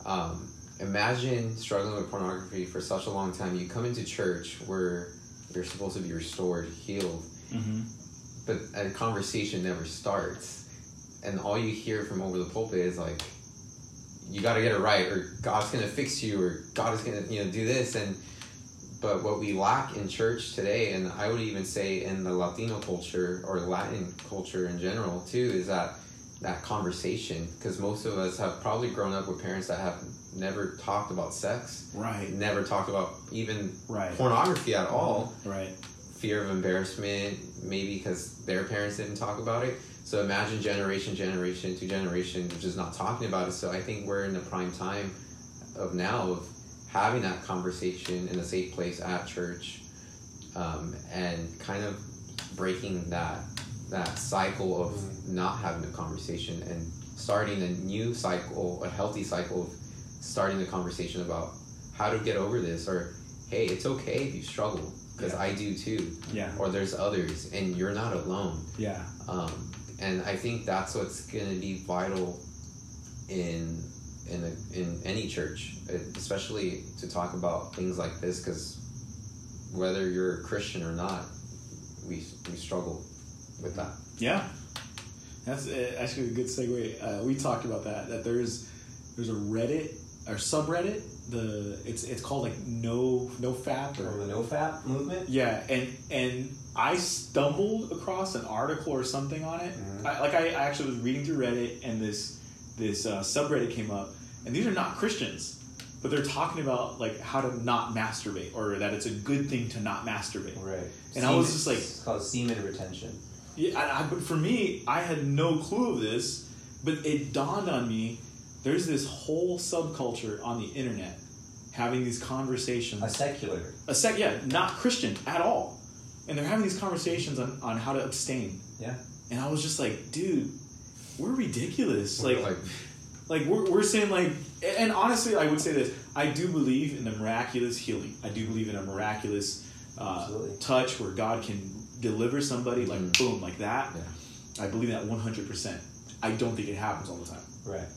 Speaker 3: Um, imagine struggling with pornography for such a long time. You come into church where you're supposed to be restored, healed,
Speaker 1: Mm-hmm.
Speaker 3: but a conversation never starts, and all you hear from over the pulpit is like, "You got to get it right," or "God's gonna fix you," or "God is gonna you know do this," and but what we lack in church today, and I would even say in the Latino culture or Latin culture in general too, is that that conversation because most of us have probably grown up with parents that have never talked about sex,
Speaker 1: Right.
Speaker 3: never talked about even
Speaker 1: Right.
Speaker 3: pornography at all
Speaker 1: Right.
Speaker 3: fear of embarrassment, maybe because their parents didn't talk about it. So imagine generation, generation to generation just not talking about it. So I think we're in the prime time of now of having that conversation in a safe place at church, um, and kind of breaking that that cycle of not having a conversation and starting a new cycle, a healthy cycle of starting the conversation about how to get over this or hey, it's okay if you struggle because
Speaker 1: Yeah.
Speaker 3: I do too
Speaker 1: Yeah.
Speaker 3: or there's others and you're not alone
Speaker 1: Yeah.
Speaker 3: um, and i think that's what's going to be vital in in a, in any church especially to talk about things like this because whether you're a christian or not we we struggle with that
Speaker 1: Yeah, that's uh, actually a good segue. Uh, we talked about that. That there's there's a Reddit or subreddit. The it's it's called like no no fap
Speaker 2: Or
Speaker 1: or
Speaker 2: the NoFap movement.
Speaker 1: yeah, and and I stumbled across an article or something on it.
Speaker 2: Mhm.
Speaker 1: I, like I, I actually was reading through Reddit, and this this uh, subreddit came up, and these are not Christians, but they're talking about like how to not masturbate, or that it's a good thing to not masturbate.
Speaker 2: Right.
Speaker 1: And I was just like-
Speaker 2: it's called semen retention.
Speaker 1: Yeah, I, I, but for me, I had no clue of this, but it dawned on me. There's this whole subculture on the internet having these conversations.
Speaker 2: A secular.
Speaker 1: A sec, yeah, not Christian at all, and they're having these conversations on, on how to abstain.
Speaker 2: Yeah.
Speaker 1: And I was just like, dude, we're ridiculous. Like,
Speaker 3: like
Speaker 1: like we're, we're saying like and honestly i would say this i do believe in the miraculous healing i do believe in a miraculous uh, touch where god can deliver somebody like
Speaker 3: Mhm.
Speaker 1: boom like that
Speaker 3: Yeah.
Speaker 1: i believe that 100% i don't think it happens all the time
Speaker 2: Right.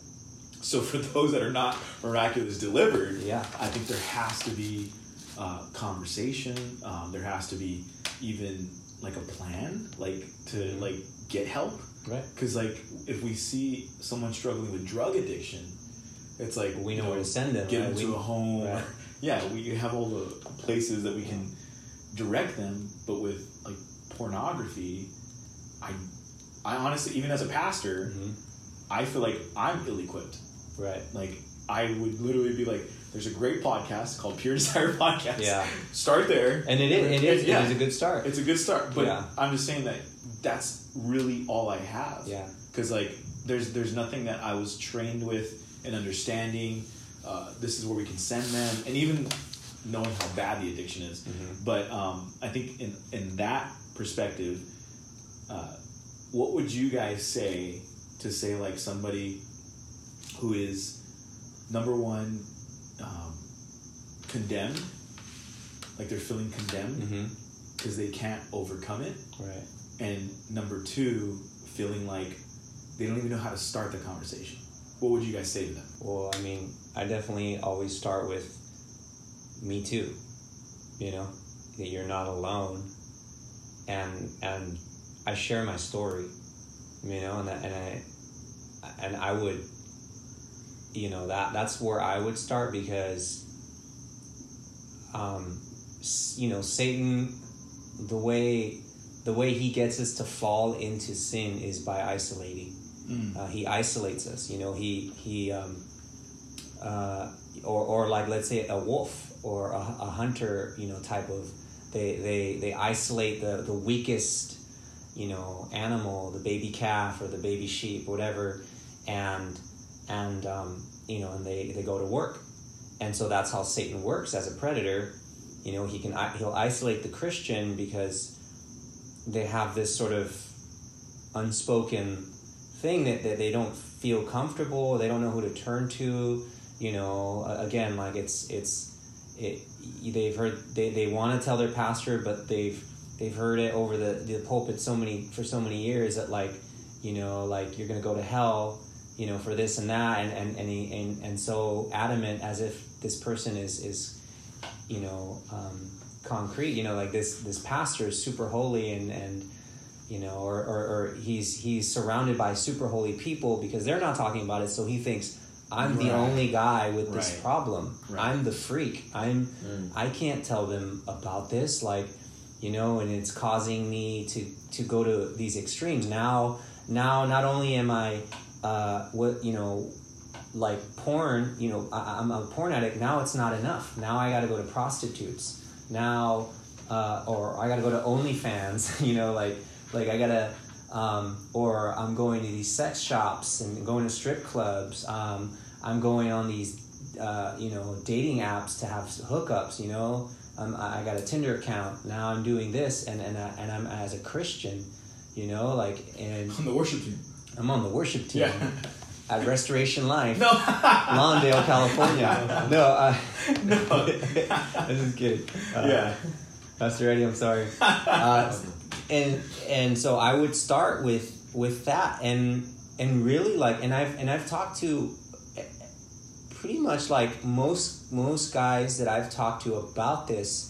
Speaker 1: so for those that are not miraculous delivered
Speaker 2: Yeah.
Speaker 1: i think there has to be uh, conversation um, there has to be even like a plan like to like get help
Speaker 2: Right.
Speaker 1: because like if we see someone struggling with drug addiction, it's like
Speaker 2: We know where to send them.
Speaker 1: get
Speaker 2: right?
Speaker 1: them to
Speaker 2: We-
Speaker 1: a home.
Speaker 2: right.
Speaker 1: Yeah, we have all the places that we can direct them. But with like pornography, I, I honestly, even as a pastor,
Speaker 2: Mhm.
Speaker 1: I feel like I'm ill-equipped.
Speaker 2: Right.
Speaker 1: Like I would literally be like, "There's a great podcast called Pure Desire Podcast.
Speaker 2: Yeah.
Speaker 1: start there."
Speaker 2: And it is. It is.
Speaker 1: Yeah.
Speaker 2: It is a good start.
Speaker 1: It's a good start, but
Speaker 2: Yeah.
Speaker 1: I'm just saying that that's really all I have.
Speaker 2: Yeah.
Speaker 1: Because like there's there's nothing that I was trained with in understanding. Uh, this is where we can send them, and even knowing how bad the addiction is.
Speaker 2: Mhm.
Speaker 1: But um, I think in in that perspective, uh, what would you guys say to say like somebody who is number one um, condemned, like they're feeling condemned because they can't overcome it
Speaker 2: Right.
Speaker 1: And number two feeling like they don't even know how to start the conversation what would you guys say to them
Speaker 2: Well, I mean, I definitely always start with me too. You know, that you're not alone, and and I share my story. You know, and I- and I and I would, you know, that that's where I would start because, um, you know, Satan, the way the way he gets us to fall into sin is by isolating. Uh, he isolates us. You know, he he um, uh, or or like let's say a wolf or a, a hunter. You know, type of they they they isolate the the weakest you know animal, the baby calf or the baby sheep, whatever, and and um, you know, and they they go to work, and so that's how Satan works as a predator. You know, he can he'll isolate the Christian because they have this sort of unspoken thing that, that they don't feel comfortable they don't know who to turn to you know again like it's it's it, they've heard they, they want to tell their pastor, but they've they've heard it over the the pulpit so many for so many years that like you know like you're gonna go to hell you know for this and that and and and, he, and, and so adamant as if this person is is you know um, concrete you know like this this pastor is super holy and and you know or, or, or he's he's surrounded by super holy people because they're not talking about it. So he thinks i'm the only guy with this
Speaker 1: Right.
Speaker 2: problem.
Speaker 1: Right.
Speaker 2: i'm the freak. I'm i can't tell them about this. Like you know and it's causing me to to go to these extremes. Now now not only am i uh what you know like porn you know I, i'm a porn addict. Now it's not enough. Now i gotta go to prostitutes now uh, or i gotta go to onlyfans you know like like i gotta um, or i'm going to these sex shops and going to strip clubs um, i'm going on these uh, you know dating apps to have hookups you know um, I I got a Tinder account now I'm doing this and and, I, and I'm as a Christian you know like and
Speaker 1: On the worship team.
Speaker 2: I'm on the worship team
Speaker 1: Yeah.
Speaker 2: at Restoration Life
Speaker 1: No.
Speaker 2: Lawndale California no uh,
Speaker 1: no.
Speaker 2: this is good uh,
Speaker 1: yeah.
Speaker 2: Pastor Eddie I'm sorry uh, and and so I would start with with that and and really like and I've and I've talked to pretty much like most most guys that I've talked to about this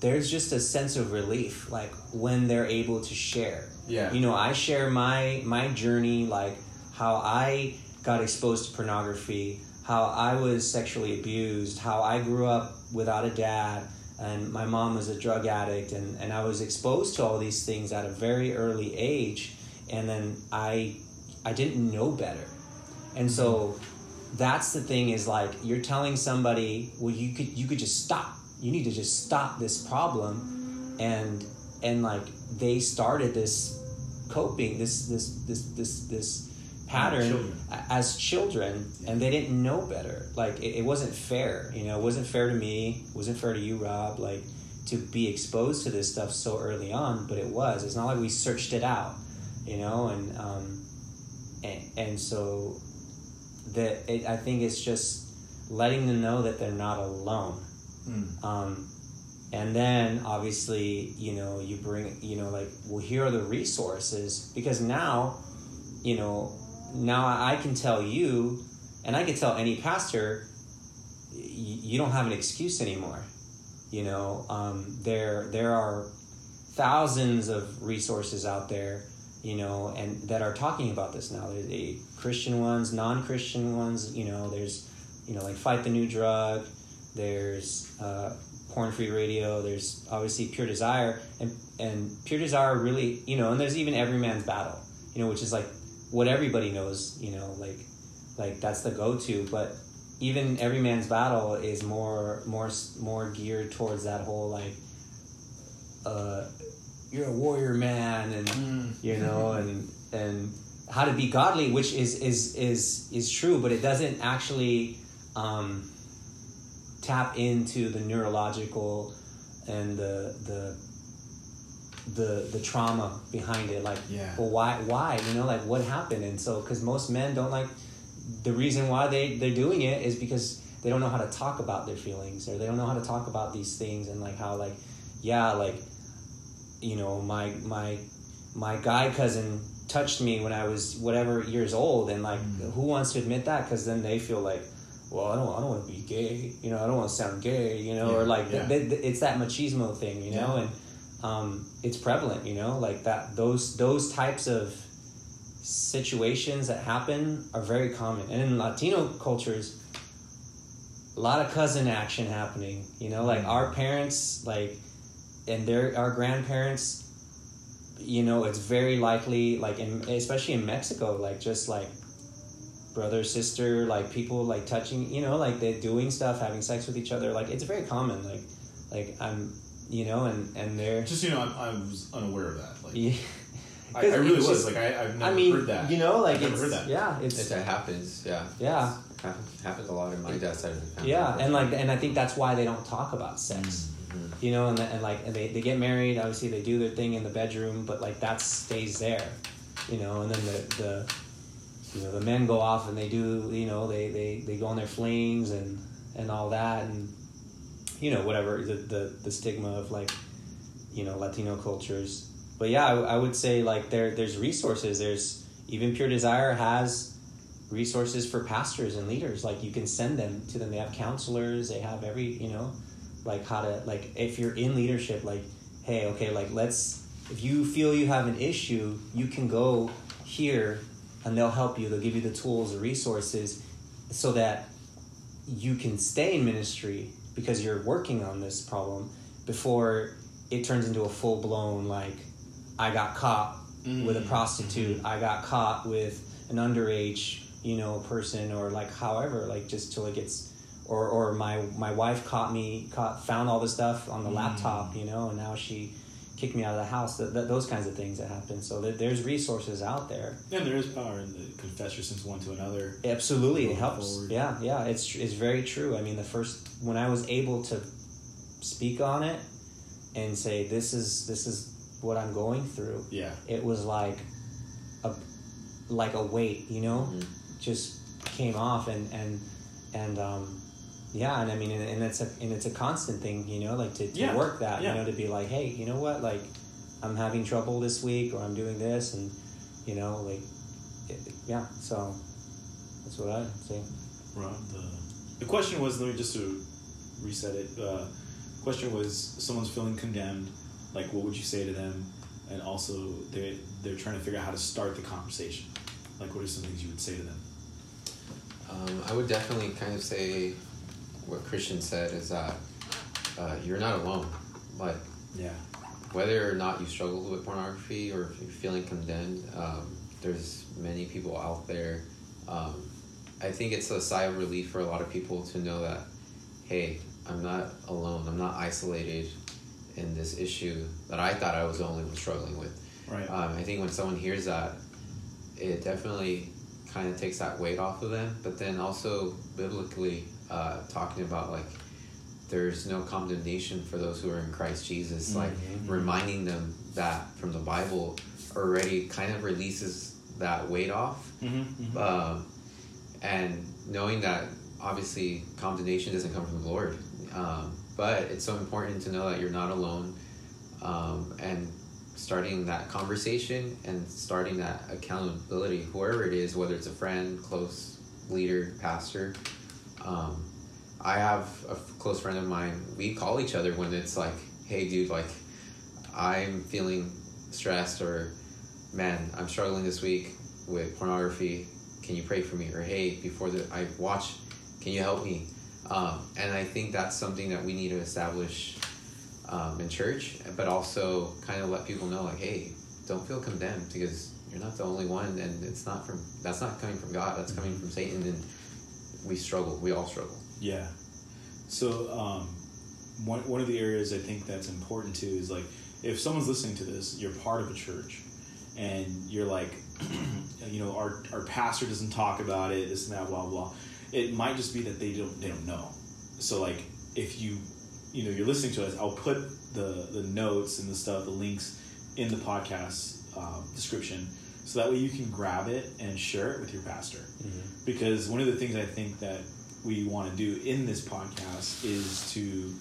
Speaker 2: there's just a sense of relief like when they're able to share
Speaker 1: Yeah.
Speaker 2: you know I share my my journey like how I got exposed to pornography how I was sexually abused how I grew up without a dad and my mom was a drug addict and, and I was exposed to all these things at a very early age and then I I didn't know better. And so that's the thing is like you're telling somebody well you could you could just stop. You need to just stop this problem. And and like they started this coping this this this this this pattern
Speaker 1: Children.
Speaker 2: as children and they didn't know better. Like it, it wasn't fair you know? It wasn't fair to me. It wasn't fair to you rob like to be exposed to this stuff so early on but it was. It's not like we searched it out you know? And um and, and so that it, i think it's just letting them know that they're not alone.
Speaker 1: Mm.
Speaker 2: um, and then obviously you know you bring you know like well here are the resources because now you know now i can tell you and i can tell any pastor you don't have an excuse anymore. You know um, there there are thousands of resources out there you know and that are talking about this now. There's a christian ones non-christian ones you know there's you know like fight the new drug there's uh, porn free radio there's obviously pure desire and and pure desire really you know and there's even every man's battle you know which is like what everybody knows you know like like that's the go-to but even every man's battle is more more more geared towards that whole like uh you're a warrior man and
Speaker 1: Mm.
Speaker 2: you know and and how to be godly which is is is is true but it doesn't actually um tap into the neurological and the the the the trauma behind it like
Speaker 1: Yeah.
Speaker 2: well why why you know like what happened and so because most men don't like the reason why they they're doing it is because they don't know how to talk about their feelings or they don't know how to talk about these things and like how like yeah like you know my my my guy cousin touched me when I was whatever years old and like
Speaker 1: Mm.
Speaker 2: who wants to admit that because then they feel like well I don't I don't want to be gay you know I don't want to sound gay you know or like
Speaker 1: yeah.
Speaker 2: th- th- it's that machismo thing you know
Speaker 1: Yeah.
Speaker 2: and um, it's prevalent you know? Like that those those types of situations that happen are very common. And in Latino cultures a lot of cousin action happening you know? Like our parents like and their our grandparents you know it's very likely like in especially in mexico like just like brother sister like people like touching you know? Like they're doing stuff having sex with each other. Like it's very common. Like like i'm you know and and they're
Speaker 1: Just you know, I, I was unaware of that. Like,
Speaker 2: yeah.
Speaker 1: I, I
Speaker 2: 'Cause
Speaker 1: really was.
Speaker 2: just-
Speaker 1: like, I, I've never
Speaker 2: i mean
Speaker 1: heard that.
Speaker 2: you know like
Speaker 1: I've never heard that.
Speaker 2: yeah
Speaker 3: It,
Speaker 2: it's
Speaker 3: that happens, yeah.
Speaker 2: yeah
Speaker 3: Happens, happens a lot in my dad's side of the family.
Speaker 2: yeah and like and i think that's why they don't talk about sex
Speaker 3: Mhm.
Speaker 2: you know and, and like and they, they get married obviously they do their thing in the bedroom but like that stays there you know and then the, the you know the men go off and they do you know they, they, they go on their flings and and all that and you know whatever the, the the stigma of like you know Latino cultures. But yeah, I, I would say like there there's resources. There's even Pure Desire has resources for pastors and leaders. Like you can send them to them. They have counselors. They have every you know, like how to like if you're in leadership, like hey, okay, like let's if you feel you have an issue, you can go here and they'll help you. They'll give you the tools, the resources, so that you can stay in ministry because you're working on this problem before it turns into a full blown like I got caught with a mm. prostitute, I got caught with an underage, you know, person or like however, like just till it gets or or my my wife caught me caught found all the stuff on the mm. laptop, you know, and now she kicked me out of the house. Th- th- those kinds of things that happen. So th- there's resources out there.
Speaker 1: And there is power in the confess your sins one to another.
Speaker 2: Absolutely, it helps.
Speaker 1: forward.
Speaker 2: Yeah, yeah, it's it's very true. I mean, the first when I was able to speak on it and say this is this is what I'm going through,
Speaker 1: Yeah.
Speaker 2: it was like a like a weight, you know,
Speaker 3: Mhm.
Speaker 2: just came off and and and um, yeah, and I mean, and, and it's a and it's a constant thing, you know, like to, to
Speaker 1: Yeah,
Speaker 2: work that,
Speaker 1: yeah.
Speaker 2: you know, to be like, hey, you know what, like I'm having trouble this week, or I'm doing this, and you know, like it, yeah, so that's what I say.
Speaker 1: Ron, the, the question was, let me just to reset it. Uh, question was, someone's feeling condemned. Like, what would you say to them? And also, they they're trying to figure out how to start the conversation. Like, what are some things you would say to them?
Speaker 3: Um, I would definitely kind of say what Christian said is that uh, you're not alone. Like
Speaker 1: Yeah.
Speaker 3: whether or not you struggle with pornography or if you're feeling condemned, um, there's many people out there. Um, I think it's a sigh of relief for a lot of people to know that, hey, I'm not alone. I'm not isolated in this issue that I thought I was the only one struggling with.
Speaker 1: Right.
Speaker 3: Um, I think when someone hears that, it definitely kind of takes that weight off of them. But then also biblically, uh, talking about like there's no condemnation for those who are in Christ Jesus, like reminding them that from the Bible already kind of releases that weight off.
Speaker 1: mm-hmm.
Speaker 3: Um, and knowing that obviously condemnation doesn't come from the Lord, um, but it's so important to know that you're not alone, um, and starting that conversation and starting that accountability, whoever it is, whether it's a friend, close leader, pastor. Um, I have a close friend of mine. We call each other when it's like, "Hey, dude, like, I'm feeling stressed," or "Man, I'm struggling this week with pornography. Can you pray for me?" Or "Hey, before the I watch, can you help me?" Um, and I think that's something that we need to establish um, in church, but also kind of let people know, like, "Hey, don't feel condemned because you're not the only one, and it's not from that's not coming from God. That's coming from Satan." And we struggle. We all struggle.
Speaker 1: Yeah. So um, one one of the areas I think that's important too is like if someone's listening to this, you're part of a church, and you're like, you know, our our pastor doesn't talk about it, this and that, blah blah. It might just be that they don't they don't know. So like if you you know you're listening to us, I'll put the the notes and the stuff, the links in the podcast um, description, so that way you can grab it and share it with your pastor because one of the things I think that we want to do in this podcast is to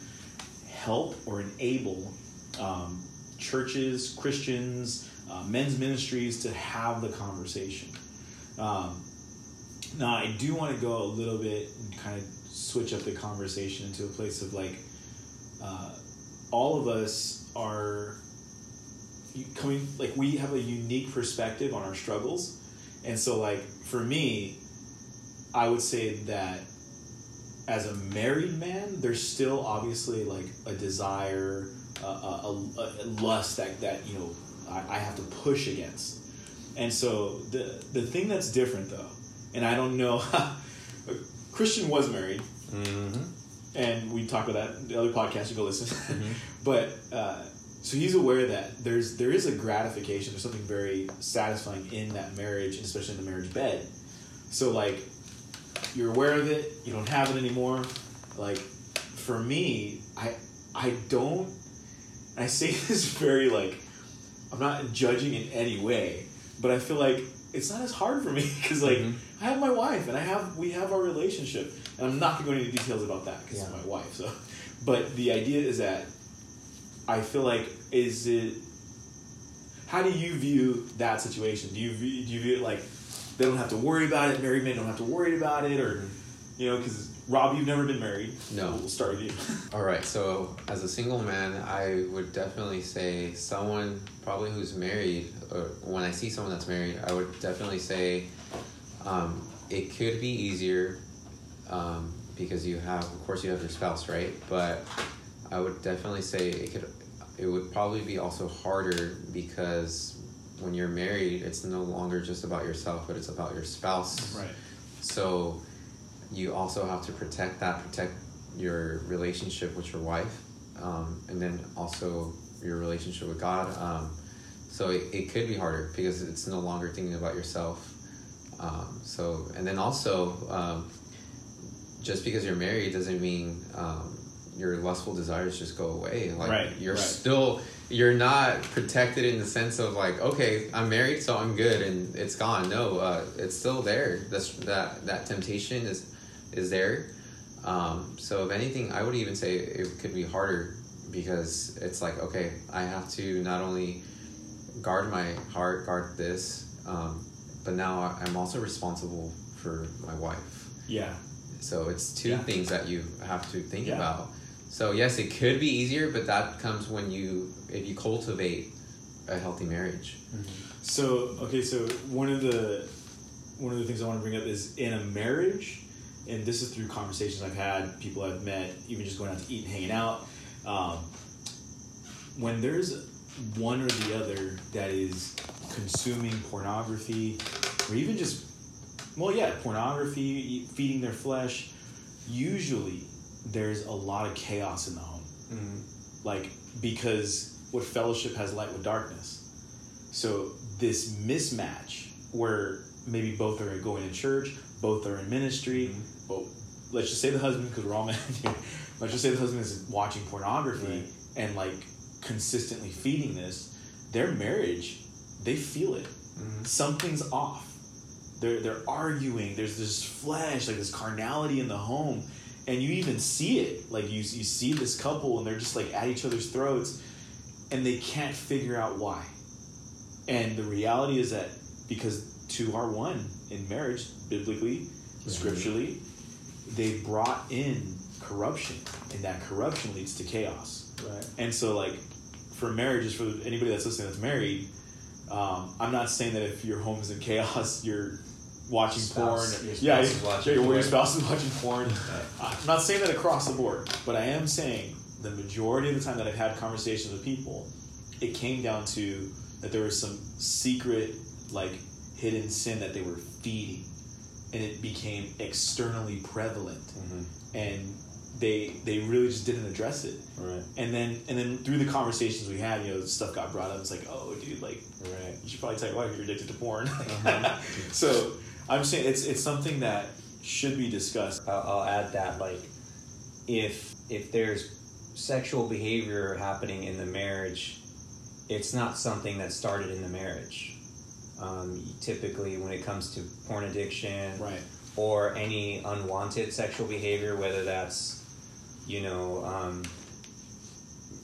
Speaker 1: help or enable um, churches, Christians, uh, men's ministries to have the conversation. Um, now, I do want to go a little bit and kind of switch up the conversation into a place of like, uh, all of us are coming, like, we have a unique perspective on our struggles. And so, like, for me, I would say that as a married man, there's still obviously like a desire, uh, a, a, a lust that, that you know I, I have to push against. And so the the thing that's different though, and I don't know, Christian was married,
Speaker 2: Mm-hmm.
Speaker 1: and we talked about that in the other podcast. You go listen, but uh, so he's aware that there's there is a gratification. There's something very satisfying in that marriage, and especially in the marriage bed. So like, you're aware of it. You don't have it anymore. Like, for me, I I don't. I say this very like, I'm not judging in any way, but I feel like it's not as hard for me because like
Speaker 2: Mhm.
Speaker 1: I have my wife and I have we have our relationship, and I'm not gonna go into details about that because
Speaker 2: Yeah.
Speaker 1: it's my wife. So, but the idea is that I feel like is it. How do you view that situation? Do you view, do you view it like they don't have to worry about it? Married men don't have to worry about it, or you know, because Rob, you've never been married.
Speaker 3: No.
Speaker 1: we'll start with you.
Speaker 3: All right, so as a single man, I would definitely say someone probably who's married, or when I see someone that's married, I would definitely say um, it could be easier um, because you have, of course, you have your spouse, right? But I would definitely say it could, it would probably be also harder because when you're married, it's no longer just about yourself, but it's about your spouse.
Speaker 1: right.
Speaker 3: So you also have to protect that, protect your relationship with your wife, um, and then also your relationship with God. Um, so it, it could be harder because it's no longer thinking about yourself. Um, so and then also, um, just because you're married doesn't mean um, your lustful desires just go away. Like
Speaker 1: Right,
Speaker 3: you're
Speaker 1: right.
Speaker 3: still you're not protected in the sense of like okay i'm married so i'm good and it's gone no uh, it's still there That's, that that temptation is is there um, so if anything i would even say it could be harder because it's like okay i have to not only guard my heart guard this um, but now i'm also responsible for my wife
Speaker 1: Yeah.
Speaker 3: so it's two
Speaker 1: Yeah.
Speaker 3: things that you have to think
Speaker 1: Yeah.
Speaker 3: about. So yes, it could be easier, but that comes when you if you cultivate a healthy marriage.
Speaker 1: So okay, so one of the one of the things I want to bring up is in a marriage, and this is through conversations I've had, people I've met, even just going out to eat and hanging out. Um, when there's one or the other that is consuming pornography, or even just well, yeah, pornography, feeding their flesh, usually there's a lot of chaos in the home. Mm-hmm. Like because what fellowship has light with darkness. So this mismatch where maybe both are going to church both are in ministry mm-hmm. but let's just say the husband because we're all men here let's just say the husband is watching pornography
Speaker 2: Right.
Speaker 1: and like consistently feeding this their marriage they feel it. Mm-hmm. Something's off. They're they're arguing. There's this flesh like this carnality in the home and you even see it like you, you see this couple and they're just like at each other's throats and they can't figure out why. And the reality is that because two are one in marriage biblically scripturally they brought in corruption and that corruption leads to chaos.
Speaker 2: Right.
Speaker 1: and so like for marriages for anybody that's listening that's married um, i'm not saying that if your home is in chaos you're watching
Speaker 2: Spouse-
Speaker 1: porn
Speaker 2: your
Speaker 1: yeah,
Speaker 2: is watching
Speaker 1: your
Speaker 2: porn.
Speaker 1: spouse is watching porn i'm not saying that across the board but i am saying the majority of the time that i've had conversations with people it came down to that there was some secret like hidden sin that they were feeding and it became externally prevalent and they they really just didn't address it
Speaker 2: Right.
Speaker 1: and then and then through the conversations we had you know stuff got brought up it's like oh dude like
Speaker 2: Right.
Speaker 1: you should probably tell your wife you're addicted to porn
Speaker 2: Uh-huh.
Speaker 1: so i'm saying it's it's something that should be discussed.
Speaker 2: I'll, I'll add that like if if there's sexual behavior happening in the marriage it's not something that started in the marriage. Um, typically when it comes to porn addiction
Speaker 1: right.
Speaker 2: or any unwanted sexual behavior whether that's you know um,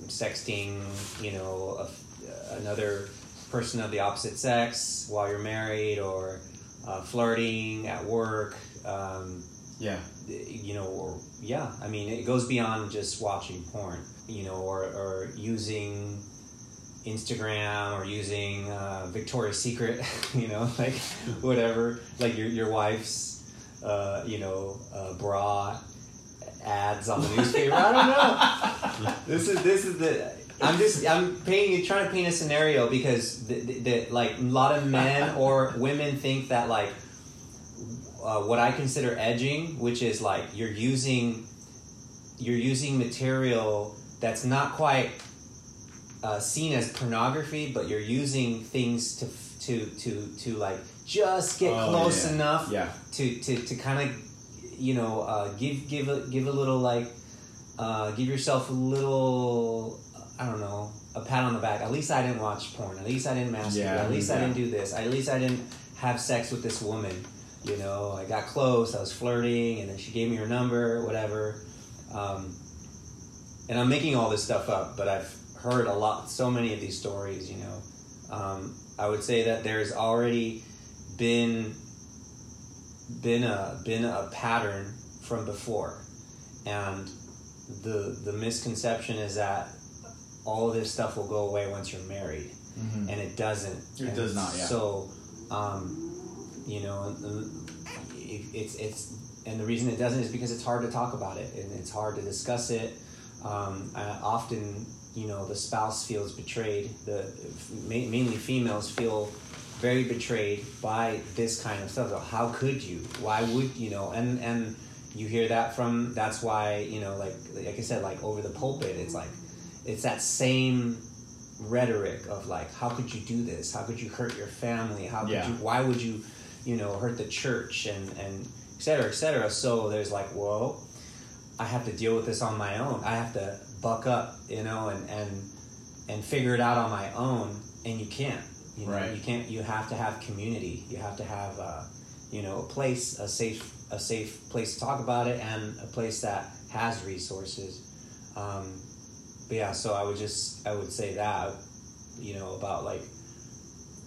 Speaker 2: sexting you know a, another person of the opposite sex while you're married or uh, flirting at work um,
Speaker 1: yeah
Speaker 2: you know, or yeah, I mean, it goes beyond just watching porn, you know, or, or using Instagram or using uh, Victoria's Secret, you know, like whatever, like your, your wife's, uh, you know, uh, bra ads on the newspaper. I don't know. this is this is the. I'm just I'm painting trying to paint a scenario because the, the, the like a lot of men or women think that like uh, what I consider edging, which is like you're using you're using material that's not quite uh, seen as pornography, but you're using things to to to to like just get
Speaker 1: Oh,
Speaker 2: close
Speaker 1: yeah.
Speaker 2: enough
Speaker 1: yeah
Speaker 2: to to, to kind of you know uh, give give a give a little like uh, give yourself a little I don't know a pat on the back. At least I didn't watch porn. At least I didn't masturbate.
Speaker 1: Yeah,
Speaker 2: at least I didn't do this. At least I didn't have sex with this woman. You know, I got close, I was flirting, and then she gave me her number, whatever. Um, and I'm making all this stuff up, but I've heard a lot, so many of these stories. You know, um, I would say that there's already been been a been a pattern from before, and the the misconception is that all of this stuff will go away once you're married,
Speaker 1: Mhm.
Speaker 2: and it doesn't.
Speaker 1: It
Speaker 2: And
Speaker 1: does not, yeah.
Speaker 2: So, um, you know, it, it's it's and the reason it doesn't is because it's hard to talk about it and it's hard to discuss it. Um, often, you know, the spouse feels betrayed. The ma- mainly females feel very betrayed by this kind of stuff. So how could you? Why would you know? And and you hear that from. That's why you know, like like I said, like over the pulpit, it's like it's that same rhetoric of like, how could you do this? How could you hurt your family? How could
Speaker 1: Yeah.
Speaker 2: you? Why would you, you know, hurt the church and and et cetera, et cetera. So there's like, whoa, I have to deal with this on my own. I have to buck up, you know, and and and figure it out on my own. And you can't, you know,
Speaker 1: Right.
Speaker 2: you can't. You have to have community. You have to have, uh, you know, a place, a safe, a safe place to talk about it, and a place that has resources. Um, but yeah, so I would just I would say that, you know, about like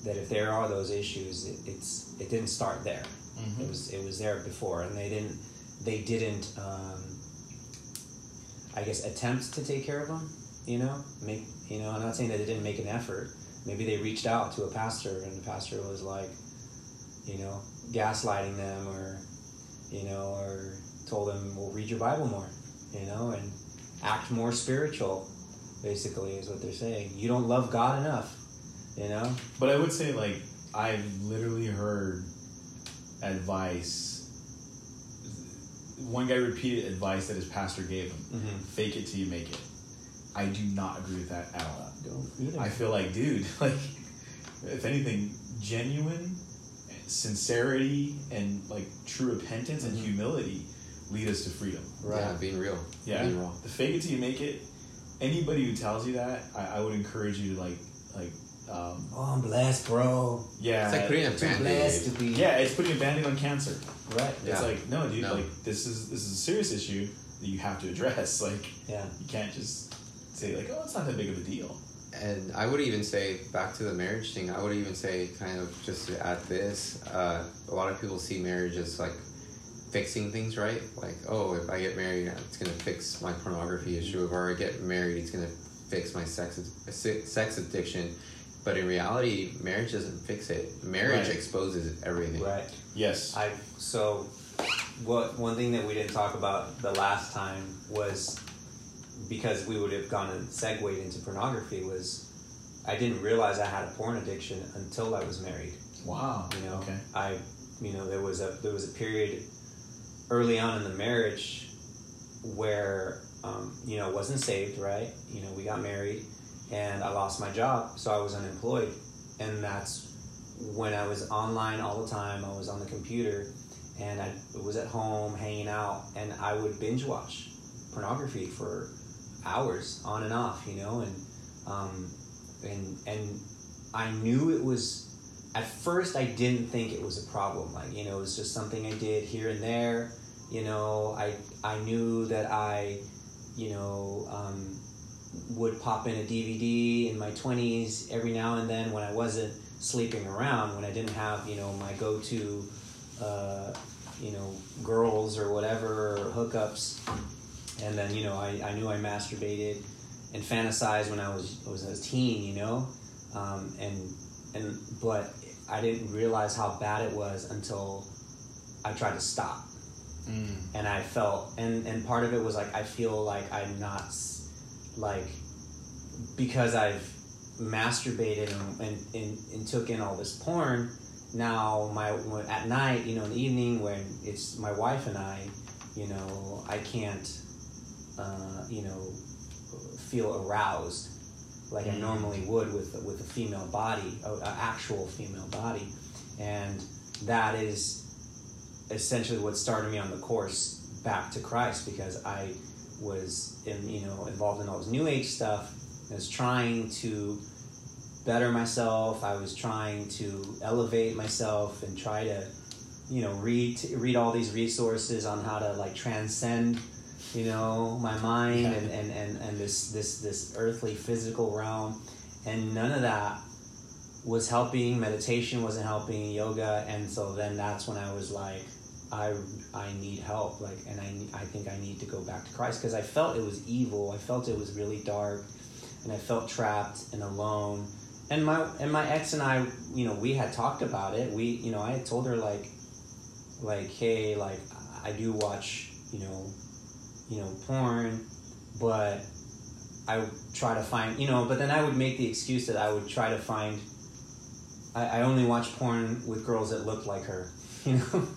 Speaker 2: that if there are those issues, it, it's it didn't start there.
Speaker 1: Mhm.
Speaker 2: It was it was there before, and they didn't they didn't um, I guess attempt to take care of them. You know, make you know. I'm not saying that they didn't make an effort. Maybe they reached out to a pastor, and the pastor was like, you know, gaslighting them, or you know, or told them, "Well, read your Bible more," you know, and act more spiritual. Basically, is what they're saying. You don't love God enough, you know.
Speaker 1: But I would say, like, I've literally heard advice. One guy repeated advice that his pastor gave him:
Speaker 2: Mm-hmm.
Speaker 1: "Fake it till you make it." I do not agree with that at all.
Speaker 2: Don't either.
Speaker 1: I feel like, dude, like, if anything, genuine sincerity and like true repentance and
Speaker 2: Mhm.
Speaker 1: humility lead us to freedom.
Speaker 2: right.
Speaker 3: Yeah, being real.
Speaker 1: Yeah,
Speaker 3: Being raw.
Speaker 1: the fake it till you make it. Anybody who tells you that, I, I would encourage you to like, like, um,
Speaker 2: Oh, I'm blessed, bro.
Speaker 1: yeah,
Speaker 3: It's like putting a
Speaker 2: Too blessed
Speaker 3: band-aid.
Speaker 2: to be.
Speaker 1: yeah, it's putting a band-aid on cancer.
Speaker 2: Right.
Speaker 1: It's
Speaker 3: Yeah.
Speaker 1: like, no, dude,
Speaker 3: No.
Speaker 1: like this is this is a serious issue that you have to address. Like,
Speaker 2: Yeah.
Speaker 1: you can't just say like, oh, it's not that big of a deal.
Speaker 3: And I would even say back to the marriage thing. I would even say kind of just to add this. Uh, a lot of people see marriage as like fixing things, right? Like, oh, if I get married, it's gonna fix my pornography issue. If I get married, it's gonna fix my sex sex addiction. But in reality, marriage doesn't fix it. Marriage
Speaker 1: Right.
Speaker 3: exposes everything.
Speaker 2: Right.
Speaker 1: Yes.
Speaker 2: I so what one thing that we didn't talk about the last time was because we would have gone and segued into pornography was I didn't realize I had a porn addiction until I was married.
Speaker 1: Wow.
Speaker 2: You know,
Speaker 1: Okay.
Speaker 2: I you know there was a there was a period early on in the marriage where um, you know wasn't saved right. You know we got married and I lost my job, so I was unemployed, and that's when I was online all the time. I was on the computer, and I was at home hanging out, and I would binge watch pornography for hours on and off. You know, and um, and and I knew it was at first I didn't think it was a problem. Like, you know, it was just something I did here and there. You know, I I knew that I, you know, um, would pop in a DVD in my twenties every now and then when I wasn't sleeping around, when I didn't have, you know, my go to uh, you know, girls or whatever or hookups. And then, you know, I, I knew I masturbated and fantasized when I was was a teen, you know. Um, and and but I didn't realize how bad it was until I tried to stop,
Speaker 1: Mm.
Speaker 2: and I felt and and part of it was like I feel like I'm not like because I've masturbated and, and, and, and took in all this porn. Now my when, at night, you know, in the evening when it's my wife and I, you know, I can't, uh, you know, feel aroused like I normally would with with a female body, an actual female body, and that is essentially what started me on the course back to Christ because I was in you know involved in all this New Age stuff. I was trying to better myself. I was trying to elevate myself and try to, you know, read read all these resources on how to like transcend, you know, my mind and, and, and, and this this this earthly physical realm, and none of that was helping. Meditation wasn't helping. Yoga, and so then that's when I was like. I, I need help like and I, I think I need to go back to Christ because I felt it was evil I felt it was really dark and I felt trapped and alone. And my and my ex and I, you know, we had talked about it. We, you know, I had told her like, like, hey, like I do watch, you know, you know, porn, but I would try to find, you know, but then I would make the excuse that I would try to find. I, I only watch porn with girls that look like her, you know,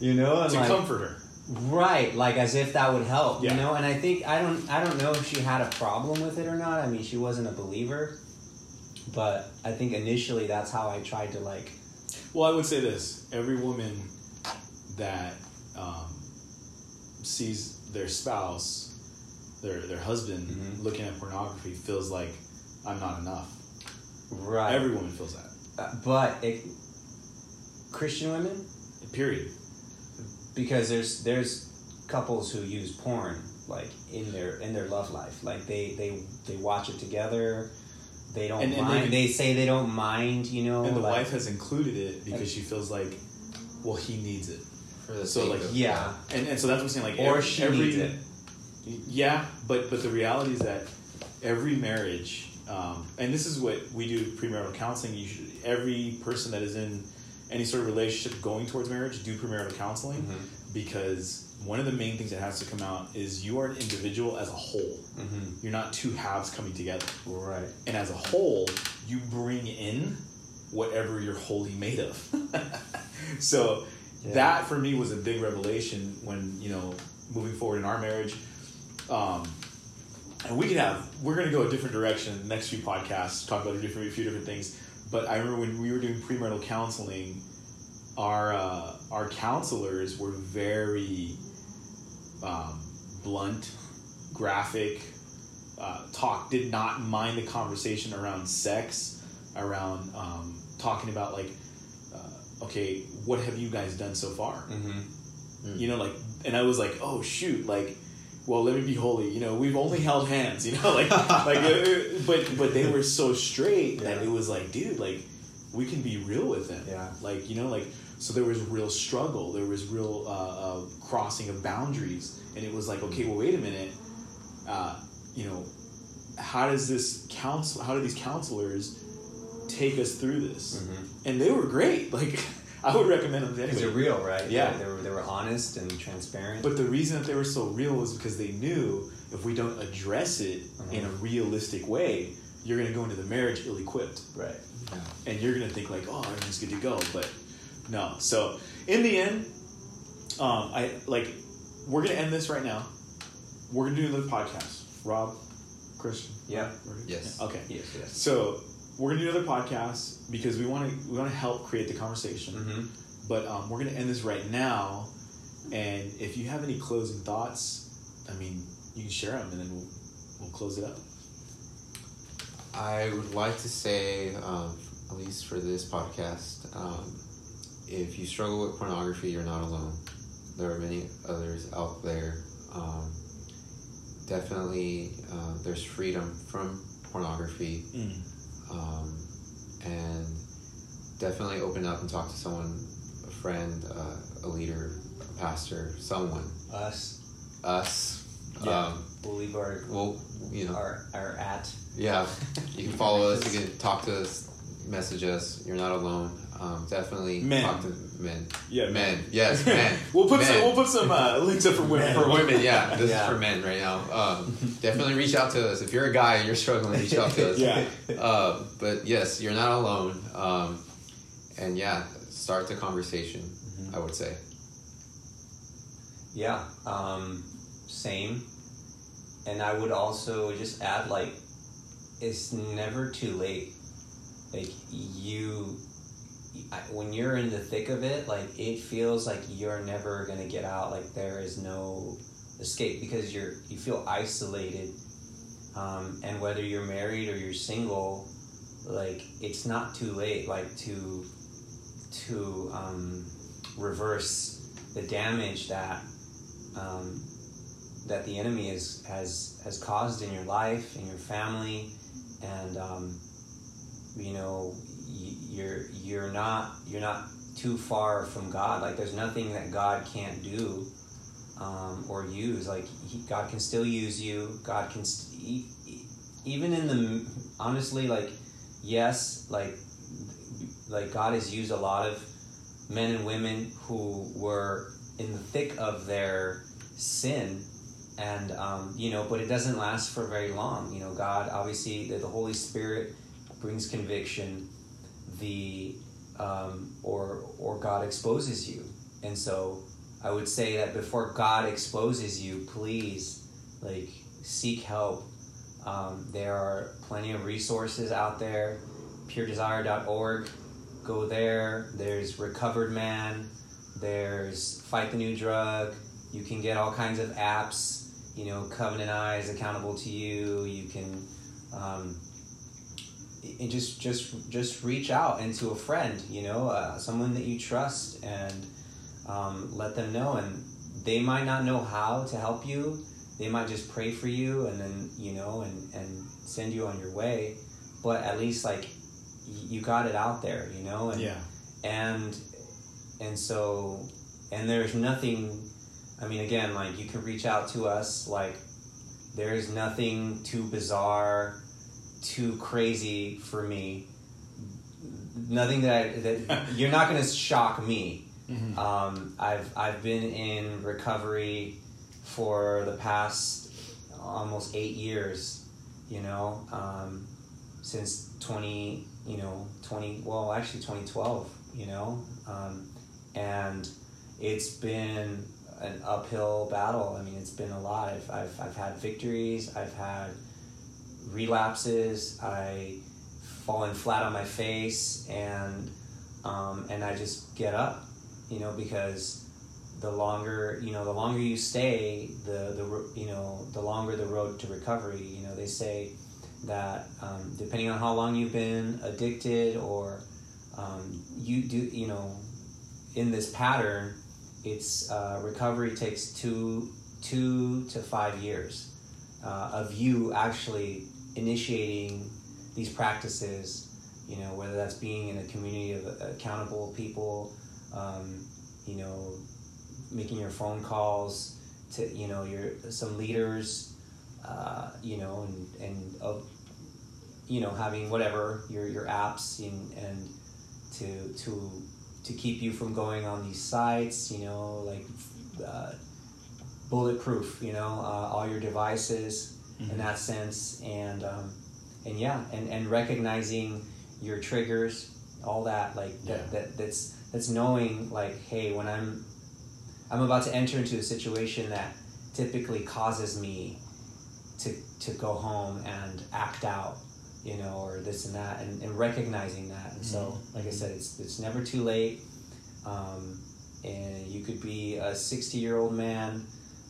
Speaker 2: you know, and
Speaker 1: to
Speaker 2: like,
Speaker 1: comfort her.
Speaker 2: Right, like as if that would help,
Speaker 1: Yeah.
Speaker 2: you know. And I think I don't I don't know if she had a problem with it or not. I mean, she wasn't a believer, but I think initially that's how I tried to like.
Speaker 1: Well, I would say this: every woman that um, sees their spouse, their their husband,
Speaker 2: Mhm.
Speaker 1: looking at pornography feels like I'm not enough.
Speaker 2: Right,
Speaker 1: Every woman feels that.
Speaker 2: Uh, but it, Christian women,
Speaker 1: Period.
Speaker 2: because there's there's couples who use porn like in their in their love life, like they they they watch it together. They don't
Speaker 1: And- and
Speaker 2: mind.
Speaker 1: they-
Speaker 2: they say they don't mind, you know.
Speaker 1: and the
Speaker 2: like-
Speaker 1: wife has included it because she feels like, well, he needs it.
Speaker 3: For the
Speaker 1: So, like,
Speaker 3: of,
Speaker 2: yeah,
Speaker 1: And, and so that's what I'm saying. Like,
Speaker 2: or
Speaker 1: every,
Speaker 2: she
Speaker 1: every,
Speaker 2: needs it.
Speaker 1: Yeah, but but the reality is that every marriage, um, and this is what we do premarital counseling. You should every person that is in any sort of relationship going towards marriage do premarital counseling
Speaker 2: Mhm.
Speaker 1: because one of the main things that has to come out is you are an individual as a whole.
Speaker 2: Mm-hmm.
Speaker 1: You're not two halves coming together,
Speaker 2: Right.
Speaker 1: and as a whole, you bring in whatever you're wholly made of. so
Speaker 2: Yeah.
Speaker 1: that for me was a big revelation when you know moving forward in our marriage um, and we could have we're going to go a different direction in the next few podcasts talk about a different a few different things but i remember when we were doing premarital counseling our uh, our counselors were very um, blunt graphic uh, talk did not mind the conversation around sex around um, talking about like okay what have you guys done so far?
Speaker 2: Mm-hmm.
Speaker 1: you know like and i was like oh shoot like well let me be holy. You know we've only held hands you know like like uh, but but they were so straight that it was like dude like we can be real with them.
Speaker 2: Yeah.
Speaker 1: like you know like so there was real struggle. There was real uh, uh, crossing of boundaries. And it was like okay well wait a minute. Uh, you know how does this counsel how do these counselors take us through this
Speaker 2: Mm-hmm.
Speaker 1: and they were great like i would recommend them to
Speaker 2: Because they're real, right?
Speaker 1: Yeah.
Speaker 2: They were, they were honest and transparent.
Speaker 1: But the reason that they were so real was because they knew if we don't address it in a realistic way, you're going to go into the marriage ill equipped.
Speaker 2: right.
Speaker 1: And you're going to think, like, oh, everything's good to go. But no. So in the end, um, I like, we're going to end this right now. We're going to do another podcast. Rob, Christian.
Speaker 2: Yeah.
Speaker 1: we're?
Speaker 3: Yes.
Speaker 1: Okay.
Speaker 2: Yes, yes.
Speaker 1: So we're going to do another podcast because we want to we want to help create the conversation.
Speaker 2: Mm-hmm.
Speaker 1: But um, we're going to end this right now. And if you have any closing thoughts, I mean, you can share them and then we'll, we'll close it up.
Speaker 3: I would like to say, um, at least for this podcast, um, if you struggle with pornography, you're not alone. There are many others out there. Um, definitely, uh, there's freedom from pornography, um, and definitely open up and talk to someone, a friend, uh, a leader, a pastor, someone,
Speaker 2: Us.
Speaker 3: us.
Speaker 2: Yeah.
Speaker 3: Um,
Speaker 2: We'll leave our
Speaker 3: well, you know,
Speaker 2: our our at.
Speaker 3: yeah, you can follow us. You can talk to us, message us. You're not alone. Um, definitely
Speaker 1: Men.
Speaker 3: talk to men.
Speaker 1: Yeah,
Speaker 3: men. Yes, men.
Speaker 1: we'll put
Speaker 3: Men.
Speaker 1: some we'll put some uh, links up for women.
Speaker 3: for women. Yeah, this
Speaker 2: Yeah.
Speaker 3: is for men right now. Um, definitely reach out to us if you're a guy and you're struggling. Reach out to us.
Speaker 1: Yeah.
Speaker 3: Uh, but yes, you're not alone. Um, and yeah, start the conversation.
Speaker 1: Mm-hmm.
Speaker 3: I would say.
Speaker 2: Yeah. Um, same. And I would also just add like, it's never too late. Like you, When you're in the thick of it, like it feels like you're never gonna get out. Like there is no escape because you're you feel isolated. Um, and whether you're married or you're single, like it's not too late like to to um, reverse the damage that um, that the enemy is, has has caused in your life in your family and um, you know you're you're not you're not too far from God. Like there's nothing that God can't do um, or use. Like he, God can still use you. God can st- even in the honestly like yes like like God has used a lot of men and women who were in the thick of their sin. And um, you know but it doesn't last for very long. You know god obviously the, the holy spirit brings conviction the um, or or god exposes you. And so i would say that before god exposes you please like seek help. Um, there are plenty of resources out there. Puredesire.org go there. There's recovered man. There's fight the new drug. You can get all kinds of apps you know covenant eyes Accountable2You. You can um, and just just just reach out and to a friend you know uh, someone that you trust and um, let them know. And they might not know how to help you. They might just pray for you and then you know and and send you on your way. But at least like you got it out there you know and
Speaker 1: yeah.
Speaker 2: and and so and there's nothing i mean again like you can reach out to us like there's nothing too bizarre too crazy for me nothing that I, that you're not going to shock me
Speaker 1: Mhm.
Speaker 2: um, I've I've been in recovery for the past almost eight years, you know, um, since twenty, you know, twenty. Well, actually, twenty twelve, you know, um, and it's been an uphill battle. I mean, it's been a lot. I've I've, I've had victories. I've had relapses. I fallen flat on my face and um, and I just get up you know because the longer you know the longer you stay the the you know the longer the road to recovery you know they say that um, depending on how long you've been addicted or um, you do you know in this pattern it's uh, recovery takes two two to five years uh, of you actually initiating these practices you know whether that's being in a community of accountable people um, you know, making your phone calls to you know your some leaders, uh, you know, and and of you know having whatever your your apps and and to to to keep you from going on these sites, you know, like uh, bulletproof, you know, uh, all your devices in that sense, and um, and yeah, and and recognizing your triggers, all that like
Speaker 1: Yeah.
Speaker 2: that, that that's that's knowing like hey when i'm i'm about to enter into a situation that typically causes me to to go home and act out you know or this and that and, and recognizing that. And so like i said it's it's never too late. Um, and you could be a 60 year old man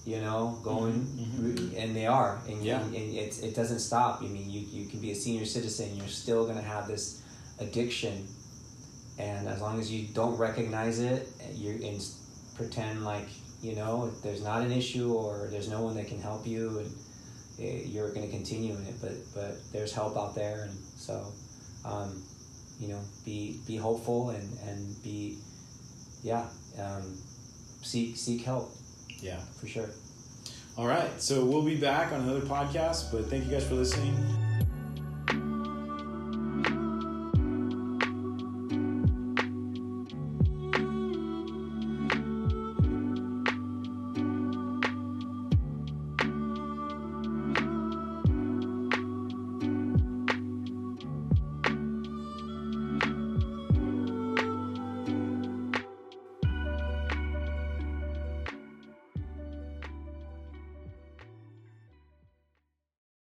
Speaker 2: you know going
Speaker 1: Mhm,
Speaker 2: and they are and,
Speaker 1: Yeah.
Speaker 2: and, and it, it doesn't stop. I mean you, you can be a senior citizen you're still going to have this addiction and as long as you don't recognize it you and pretend like you know there's not an issue or there's no one that can help you and eh, you're going to continue in it but but there's help out there and so um, you know be be hopeful and and be yeah um, seek seek help
Speaker 1: yeah
Speaker 2: for sure.
Speaker 1: All right so we'll be back on another podcast but thank you guys for listening